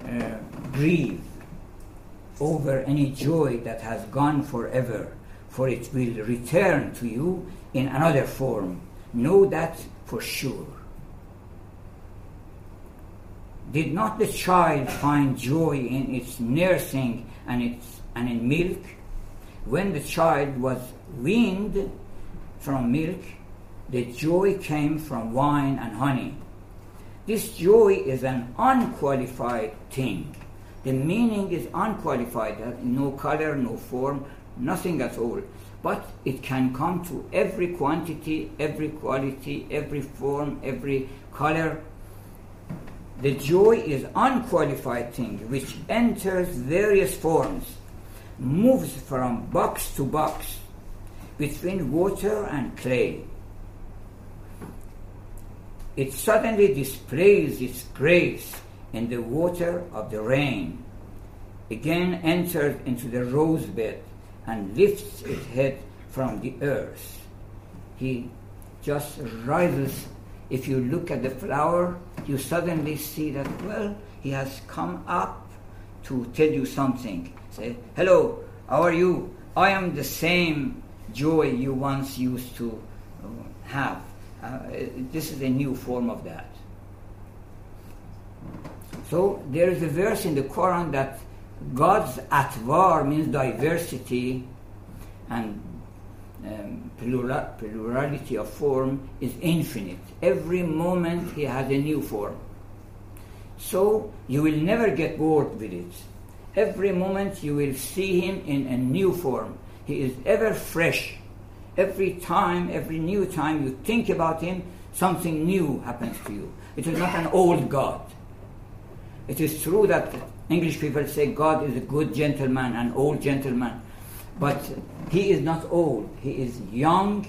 uh, grieve over any joy that has gone forever, for it will return to you in another form. Know that for sure. Did not the child find joy in its nursing and, its, and in milk? When the child was weaned from milk, the joy came from wine and honey. This joy is an unqualified thing. The meaning is unqualified, no color, no form, nothing at all. But it can come to every quantity, every quality, every form, every color. The joy is unqualified thing which enters various forms, moves from box to box, between water and clay it suddenly displays its grace in the water of the rain, again enters into the rosebed and lifts its head from the earth. He just rises. If you look at the flower, you suddenly see that, well, he has come up to tell you something. Say, hello, how are you? I am the same joy you once used to uh, have. Uh, this is a new form of that. So there is a verse in the Quran that God's atvar means diversity and um, plural, plurality of form is infinite. Every moment he has a new form. So you will never get bored with it. Every moment you will see him in a new form. He is ever fresh Every time, every new time you think about him, something new happens to you. It is not an old God. It is true that English people say God is a good gentleman, an old gentleman, but he is not old. He is young,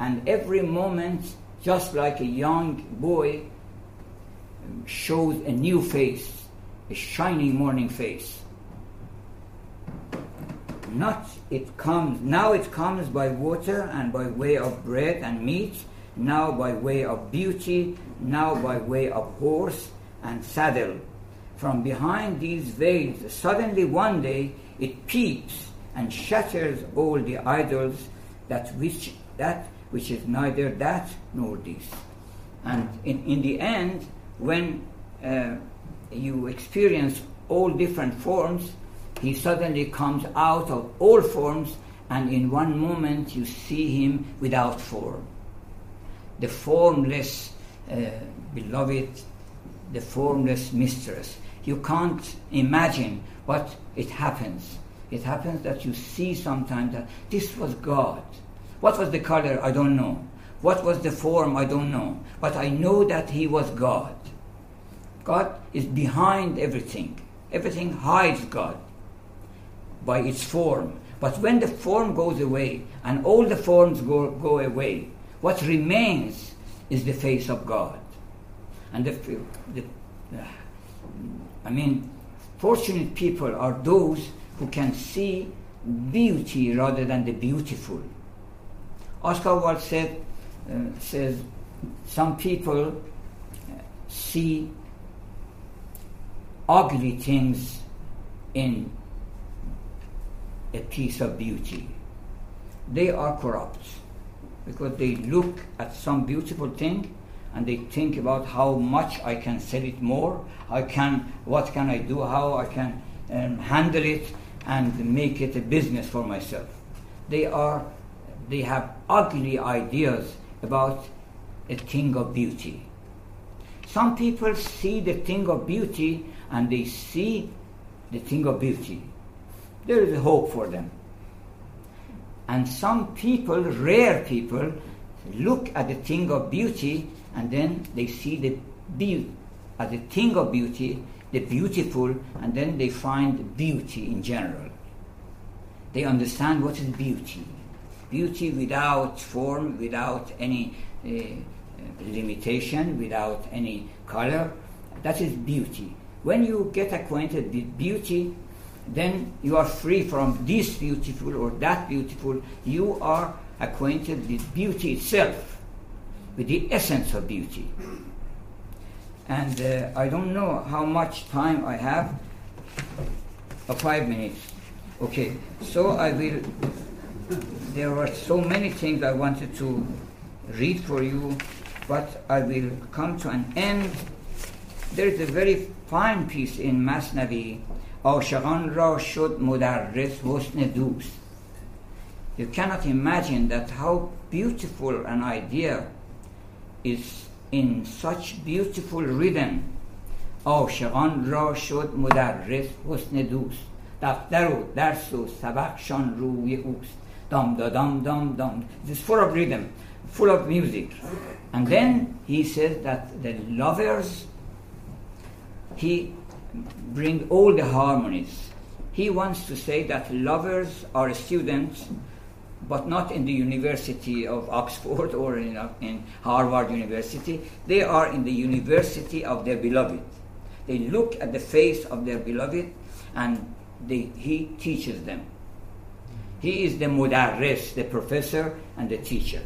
and every moment, just like a young boy, shows a new face, a shining morning face. Not it comes now it comes by water and by way of bread and meat now by way of beauty now by way of horse and saddle from behind these veils suddenly one day it peeps and shatters all the idols that which that which is neither that nor this and in, in the end when uh, you experience all different forms he suddenly comes out of all forms, and in one moment you see him without form. The formless uh, beloved, the formless mistress. You can't imagine, what it happens. It happens that you see sometimes that this was God. What was the color? I don't know. What was the form? I don't know. But I know that He was God. God is behind everything. Everything hides God by its form. But when the form goes away and all the forms go, go away, what remains is the face of God. And the, the I mean, fortunate people are those who can see beauty rather than the beautiful. Oscar Wilde said, uh, says, some people uh, see ugly things in a piece of beauty. They are corrupt because they look at some beautiful thing and they think about how much I can sell it more, I can, what can I do, how I can um, handle it and make it a business for myself. They are, they have ugly ideas about a thing of beauty. Some people see the thing of beauty and they see the thing of beauty. There is hope for them. And some people, rare people, look at the thing of beauty and then they see the beauty as a thing of beauty, the beautiful, and then they find beauty in general. They understand what is beauty. Beauty without form, without any uh, limitation, without any color. That is beauty. When you get acquainted with beauty, then you are free from this beautiful or that beautiful. You are acquainted with beauty itself, with the essence of beauty. And uh, I don't know how much time I have. Uh, five minutes. Okay, so I will. There were so many things I wanted to read for you, but I will come to an end. There is a very fine piece in Masnavi, عاشقان را شد مدرس حسن دوست. You cannot imagine that how beautiful an idea is in such beautiful rhythm عاشقان را شد مدرس حسن دوست دفتر و درس و سبقشان روی اوست dum da dum dum dum it's full of rhythm full of music and then he says that the lovers he bring all the harmonies he wants to say that lovers are students but not in the University of Oxford (laughs) or in, uh, in Harvard University. They are in the University of their beloved. They look at the face of their beloved and they, he teaches them. He is the mudarris, the professor and the teacher.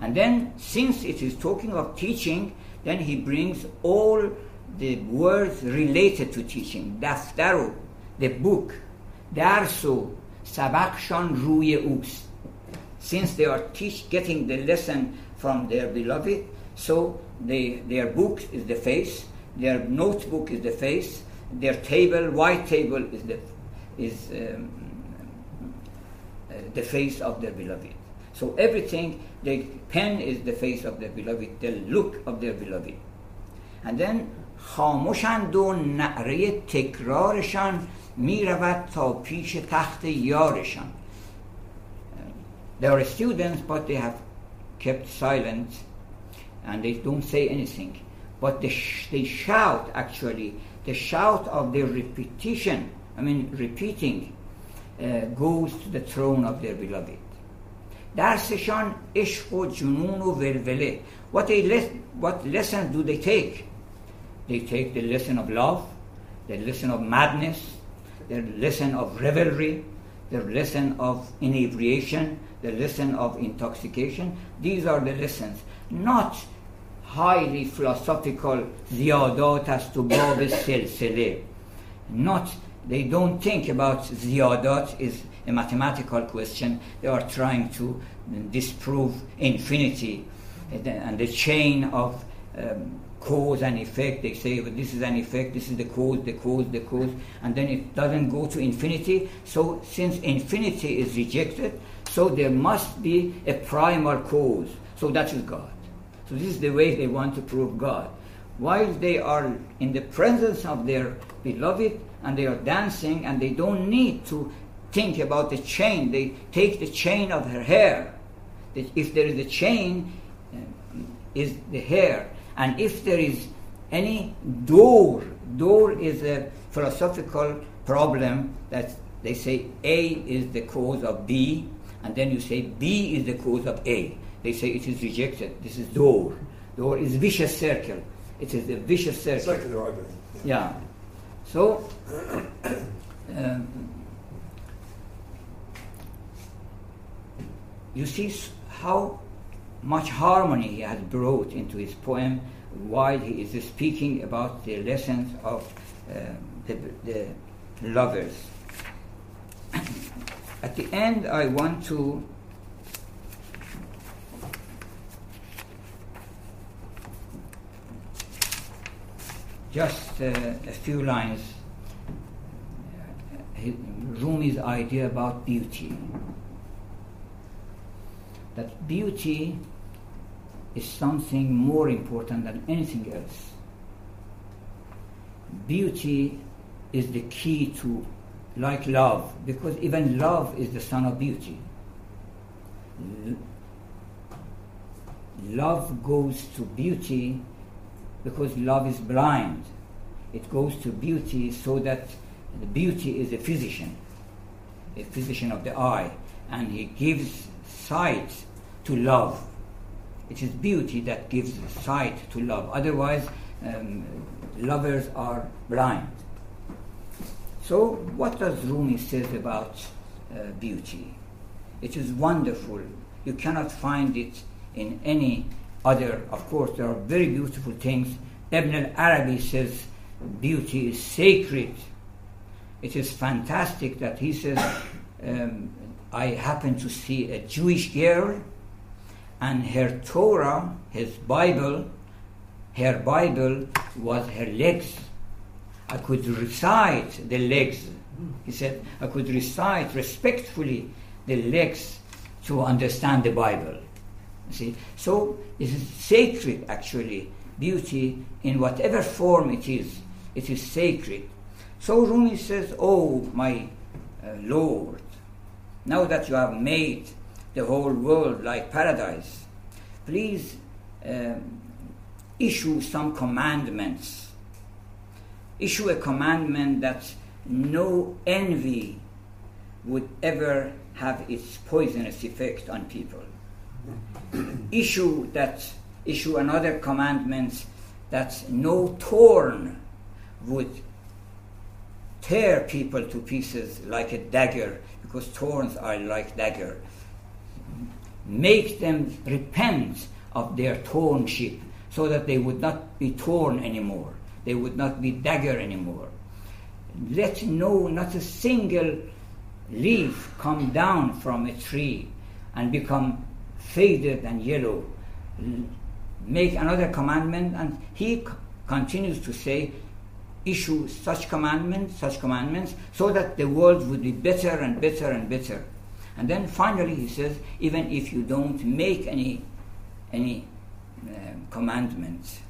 And then, since it is talking of teaching, then he brings all the words related to teaching. Daftaru, the book. Darsu, sabakshon ruye us since they are teach, getting the lesson from their beloved, so they, their book is the face, their notebook is the face, their table, white table is the, is, um, uh, the face of their beloved. So everything, the pen is the face of their beloved, the look of their beloved. And then خاموشند و نعره تکرارشان می رود تا پیش تخت یارشان they are students, but they have kept silent and they don't say anything. But they, sh- they shout, actually, the shout of their repetition, I mean, repeating, uh, goes to the throne of their beloved. درسشان عشق و جنون و ولوله what, they le- what lesson do they take? They take the lesson of love, the lesson of madness, the lesson of revelry, the lesson of inebriation, the lesson of intoxication. These are the lessons, not highly philosophical ziyadat as to bab silsile. Not, they don't think about ziyadat is a mathematical question. They are trying to disprove infinity and the chain of um, cause and effect. They say well, this is an effect, this is the cause, the cause, the cause, and then it doesn't go to infinity. So, since infinity is rejected, so there must be a primal cause. So that is God. So this is the way they want to prove God. While they are in the presence of their beloved and they are dancing and they don't need to think about the chain, they take the chain of her hair. If there is a chain, uh, is the hair. And if there is any door, door is a philosophical problem that they say A is the cause of B, and then you say B is the cause of A. They say it is rejected. This is door. Door is vicious circle. It is a vicious circle. Exactly right. Yeah. So, (coughs) um, you see how much harmony he has brought into his poem while he is speaking about the lessons of uh, the, the lovers. (clears throat) At the end, I want to just uh, a few lines. Uh, Rumi's idea about beauty. That beauty is something more important than anything else. Beauty is the key to, like love, because even love is the son of beauty. Love goes to beauty because love is blind. It goes to beauty so that the beauty is a physician, a physician of the eye, and he gives sight to love. It is beauty that gives sight to love. Otherwise, um, lovers are blind. So, what does Rumi says about uh, beauty? It is wonderful. You cannot find it in any other. Of course, there are very beautiful things. Ibn al-Arabi says beauty is sacred. It is fantastic that he says, um, I happen to see a Jewish girl and her Torah, his Bible, her Bible was her legs. I could recite the legs. He said, I could recite respectfully the legs to understand the Bible. See? So it is sacred actually, beauty in whatever form it is, it is sacred. So Rumi says, Oh my uh, Lord, now that you have made the whole world like paradise, please um, issue some commandments. Issue a commandment that no envy would ever have its poisonous effect on people. issue that issue another commandment that no thorn would tear people to pieces like a dagger because thorns are like dagger make them repent of their thornship so that they would not be torn anymore. They would not be dagger anymore. Let no not a single leaf come down from a tree and become faded and yellow. Make another commandment and he continues to say issue such commandments such commandments so that the world would be better and better and better and then finally he says even if you don't make any any uh, commandments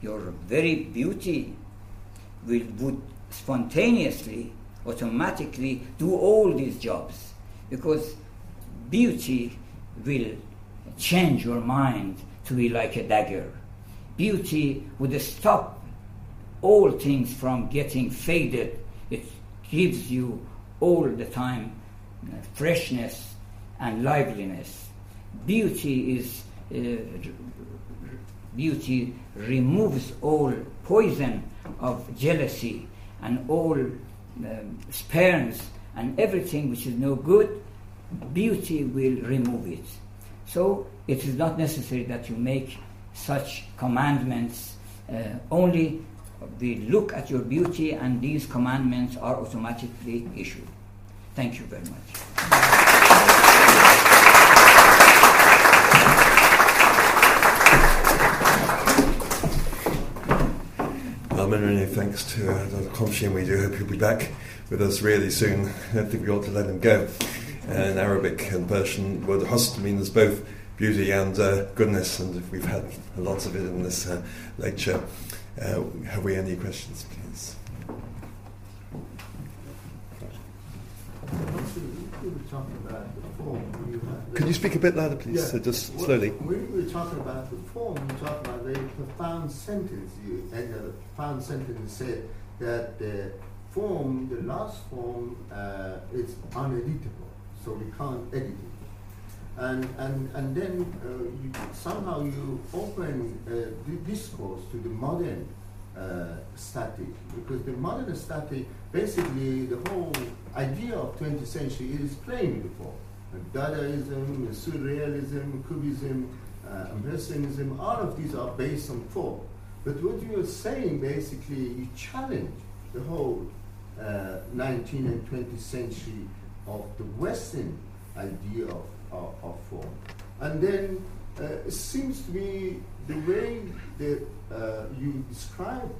your very beauty will would spontaneously automatically do all these jobs because beauty will change your mind to be like a dagger. Beauty would stop all things from getting faded. It gives you all the time freshness and liveliness. Beauty is uh, beauty removes all poison of jealousy and all um, spurns and everything which is no good. Beauty will remove it. So it is not necessary that you make such commandments. Uh, only we look at your beauty, and these commandments are automatically issued. Thank you very much. Well, many, many thanks to uh, Dr. We do hope he'll be back with us really soon. I don't think we ought to let him go. In Arabic and Persian, word husn means both beauty and uh, goodness, and we've had lots of it in this uh, lecture. Uh, have we any questions, please? We were talking about the form. You Could you speak a bit louder, please? Yeah. So just slowly. When we were talking about the form, we talked about the very profound sentence. You and the profound sentence said that the form, the last form, uh, is uneditable, so we can't edit it. And and and then uh, you, somehow you open uh, the discourse to the modern uh, static because the modern static basically the whole idea of 20th century is playing form Dadaism, Surrealism, Cubism, uh, Impressionism, all of these are based on form. But what you are saying basically, you challenge the whole uh, 19th and 20th century of the Western idea of, of, of form. And then uh, it seems to be the way that uh, you describe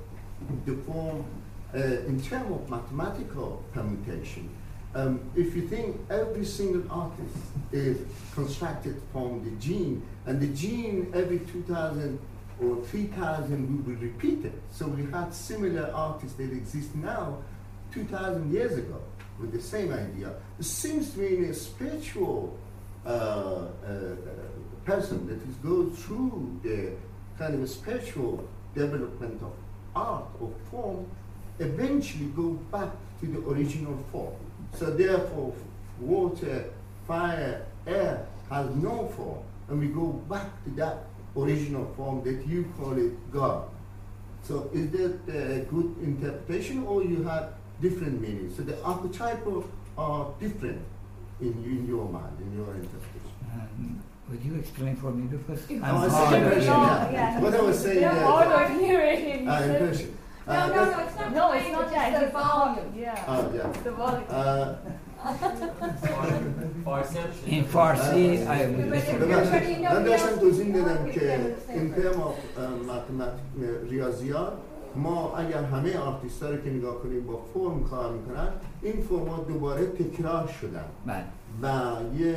the form uh, in terms of mathematical permutation. Um, if you think every single artist is constructed from the gene, and the gene every 2000 or 3000 will be repeated. So we had similar artists that exist now 2000 years ago with the same idea. It seems to me a spiritual uh, uh, person that is goes through the kind of spiritual development of art or form, eventually go back to the original form. So therefore, water, fire, air has no form, and we go back to that original form that you call it God. So is that a good interpretation, or you have different meanings? So the archetypal are different in, in your mind, in your interpretation. Um, Um, would you explain for me because Oh, I'm hard of hearing. yeah. What I was saying there- hard of hearing. Ah, impression. No, Uh, no, that- no, it's not. No, it's not that. the It's the volume. Yeah. Oh, yeah. The volume. Uh, In Farsi, I would But listen. if- ببخشید من داشتم توضیح می‌دادم که این ترم آف ماتماتیک ریاضیات ما اگر همه آرتیست رو که نگاه کنیم با فرم کار می‌کنن این فرم دوباره تکرار شدن بله. و یه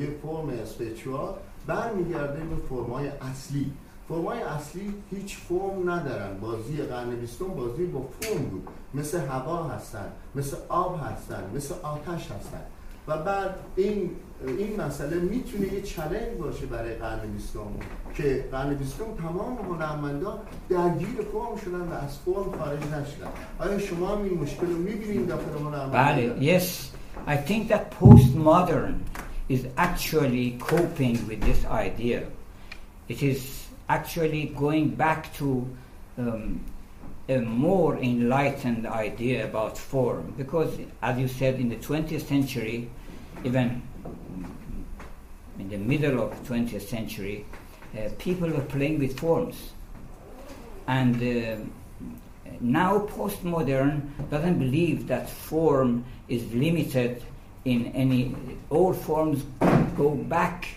یه فرم اسپیچوال برمیگرده به فرمای اصلی. فرمای اصلی هیچ فرم ندارن. بازی قرن بیستم بازی با فرم بود. مثل هوا هستن مثل آب هستن مثل آتش هستن. و بعد این این مسئله می‌تونه یه چلنج باشه برای قرن بیستم که قرن بیستم تمام هنرمندان درگیر فرم شدن و از فرم خارج نشدن. آیا شما هم این مشکل رو می‌بینید داخل هنرمندان Bali, yes. I think that postmodern is actually coping with this idea. It is actually going back to um, a more enlightened idea about form. Because, as you said, in the 20th century, even in the middle of the 20th century, uh, people were playing with forms. And uh, now postmodern doesn't believe that form is limited in any all forms go back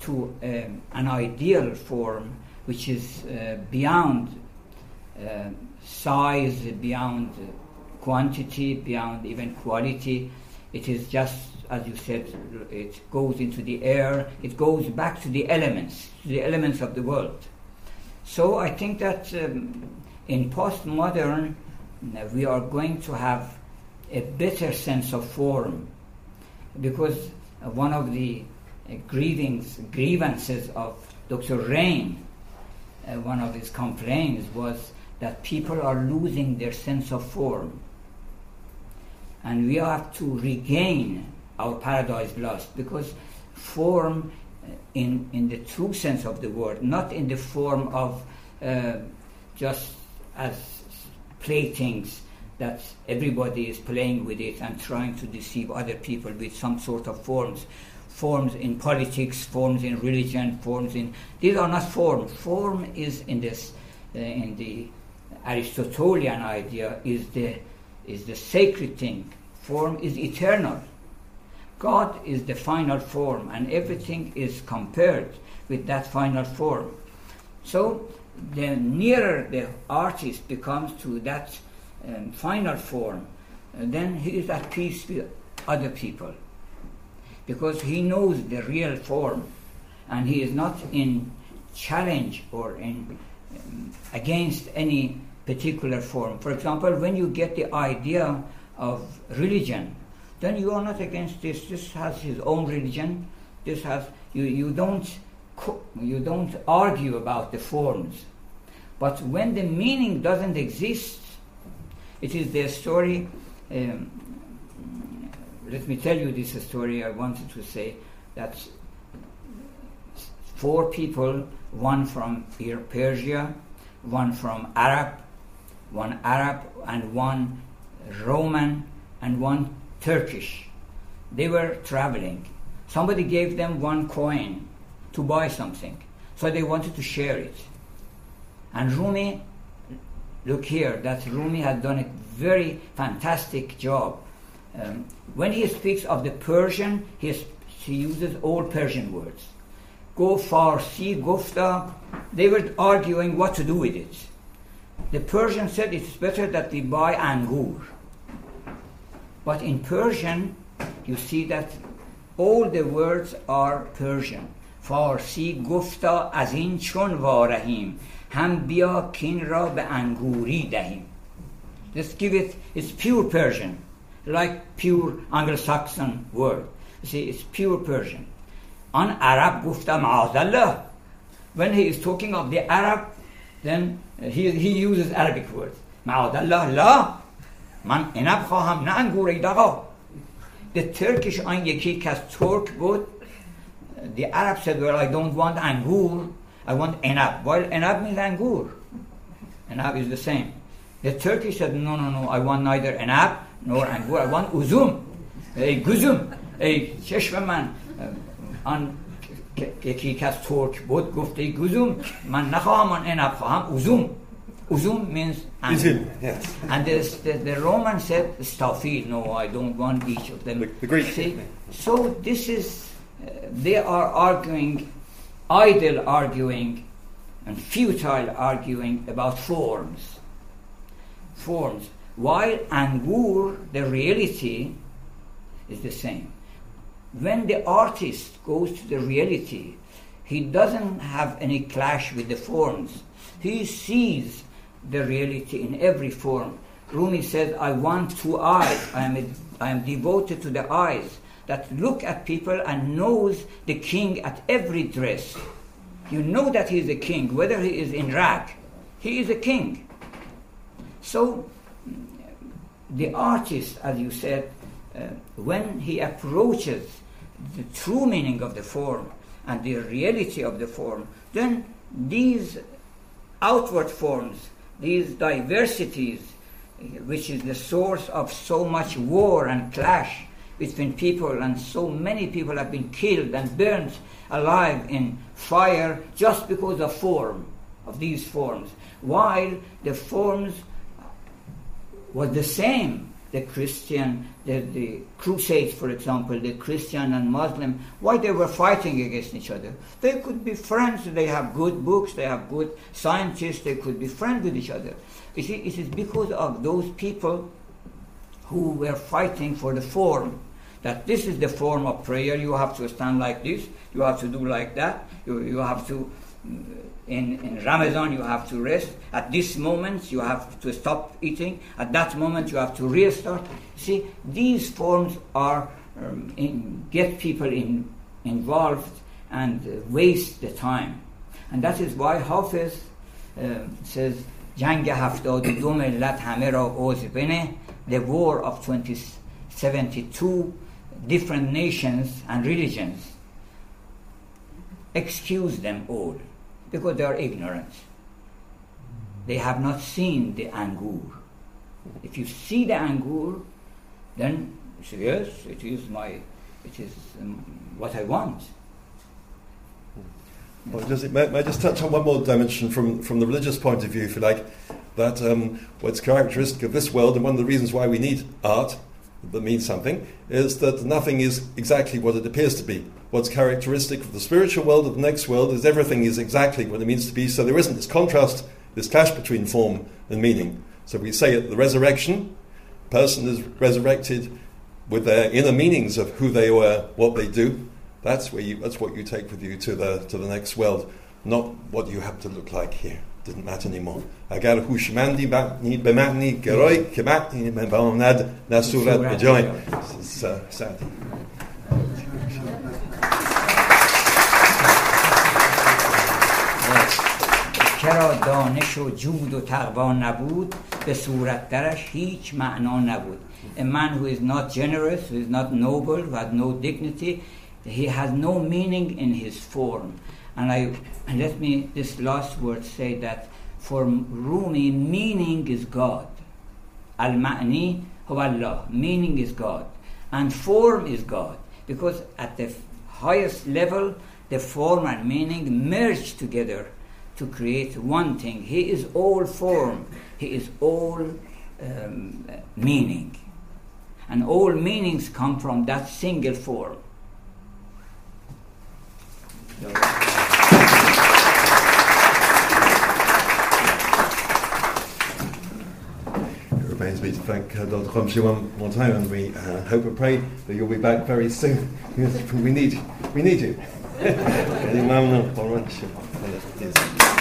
to um, an ideal form which is uh, beyond uh, size beyond quantity beyond even quality. It is just as you said it goes into the air it goes back to the elements to the elements of the world. So I think that um, in postmodern uh, we are going to have a better sense of form because one of the uh, grievings, grievances of Dr. Raine, uh, one of his complaints was that people are losing their sense of form. And we have to regain our paradise lost because form in, in the true sense of the word, not in the form of uh, just as playthings that everybody is playing with it and trying to deceive other people with some sort of forms. Forms in politics, forms in religion, forms in these are not form. Form is in this uh, in the Aristotelian idea is the is the sacred thing. Form is eternal. God is the final form, and everything is compared with that final form. So, the nearer the artist becomes to that um, final form, uh, then he is at peace with other people because he knows the real form and he is not in challenge or in um, against any particular form. For example, when you get the idea of religion, then you are not against this. This has his own religion. This has you. You don't you don't argue about the forms, but when the meaning doesn't exist, it is the story. Um, let me tell you this story. I wanted to say that four people, one from Persia, one from Arab, one Arab, and one Roman, and one Turkish. They were traveling, Somebody gave them one coin to buy something, so they wanted to share it. And Rumi, look here, that Rumi has done a very fantastic job. Um, when he speaks of the Persian, he, he uses all Persian words. Go Farsi, Gufta, they were arguing what to do with it. The Persian said it's better that we buy angur. But in Persian, you see that all the words are Persian. فارسی گفتا از این چون وارهیم هم بیا کین را به انگوری دهیم Just give it, it's pure Persian, like pure Anglo-Saxon word. You see, it's pure Persian. On Arab gufta ma'azallah. When he is talking of the Arab, then he, he uses Arabic words. Ma'azallah la. من انب خواهم نه انگور ای The Turkish یکی که از ترک بود the Arab said, well, I don't want angur, I want enab. Well, enab means angur. Enab is the same. The Turkish said, no, no, no, I want neither enab nor angur, I want uzum, a guzum, a چشم من آن یکی که از ترک بود گفته گزوم من نخواهم آن انب خواهم اوزوم Uzum means Uzum, yes. And the, the, the Roman said stafil. No, I don't want each of them. The, the Greek. See? So this is they are arguing, idle arguing, and futile arguing about forms. Forms. While Angur, the reality, is the same. When the artist goes to the reality, he doesn't have any clash with the forms. He sees the reality in every form. Rumi says, I want two eyes. I am, a, I am devoted to the eyes that look at people and knows the king at every dress. You know that he is a king, whether he is in rag, he is a king. So the artist, as you said, uh, when he approaches the true meaning of the form and the reality of the form, then these outward forms, these diversities, which is the source of so much war and clash, between people, and so many people have been killed and burned alive in fire just because of form, of these forms, while the forms was the same. The Christian, the, the Crusades, for example, the Christian and Muslim, why they were fighting against each other. They could be friends, they have good books, they have good scientists, they could be friends with each other. You see, it is because of those people who were fighting for the form that this is the form of prayer. You have to stand like this. You have to do like that. You, you have to, mm, in, in Ramadan, you have to rest. At this moment, you have to stop eating. At that moment, you have to restart. See, these forms are um, in, get people in, involved and uh, waste the time. And that is why Hafiz uh, says, جنگ هفتاد دو ملت همه را عضو بنه the war of 2072 different nations and religions, excuse them all because they are ignorant. They have not seen the angur. If you see the angur, then you say, yes, it is my, it is um, what I want. Well, it, may, may I just touch on one more dimension from, from the religious point of view, if you like, that um, what's characteristic of this world, and one of the reasons why we need art, that means something, is that nothing is exactly what it appears to be. What's characteristic of the spiritual world, of the next world, is everything is exactly what it means to be. So there isn't this contrast, this clash between form and meaning. So we say at the resurrection, person is resurrected with their inner meanings of who they were, what they do. That's where you, that's what you take with you to the to the next world, not what you have to look like here. نتونیم اگر هوشمندی به معنی گرای که معنی من باوند نه صورت به جای. سعدی. چرا دانش و جود و تقوا نبود؟ به صورت درش هیچ معنا نبود. A man who is not generous who is not noble who has no dignity he has no meaning in his form. And I let me this last word say that for Rumi, meaning is God. Al ma'ni Allah. Meaning is God, and form is God. Because at the highest level, the form and meaning merge together to create one thing. He is all form, he is all um, meaning. And all meanings come from that single form. Remains me to thank uh, Dr. Ghomshei one more time, and we uh, hope and pray that you'll be back very soon. we (laughs) need. We need you. (laughs)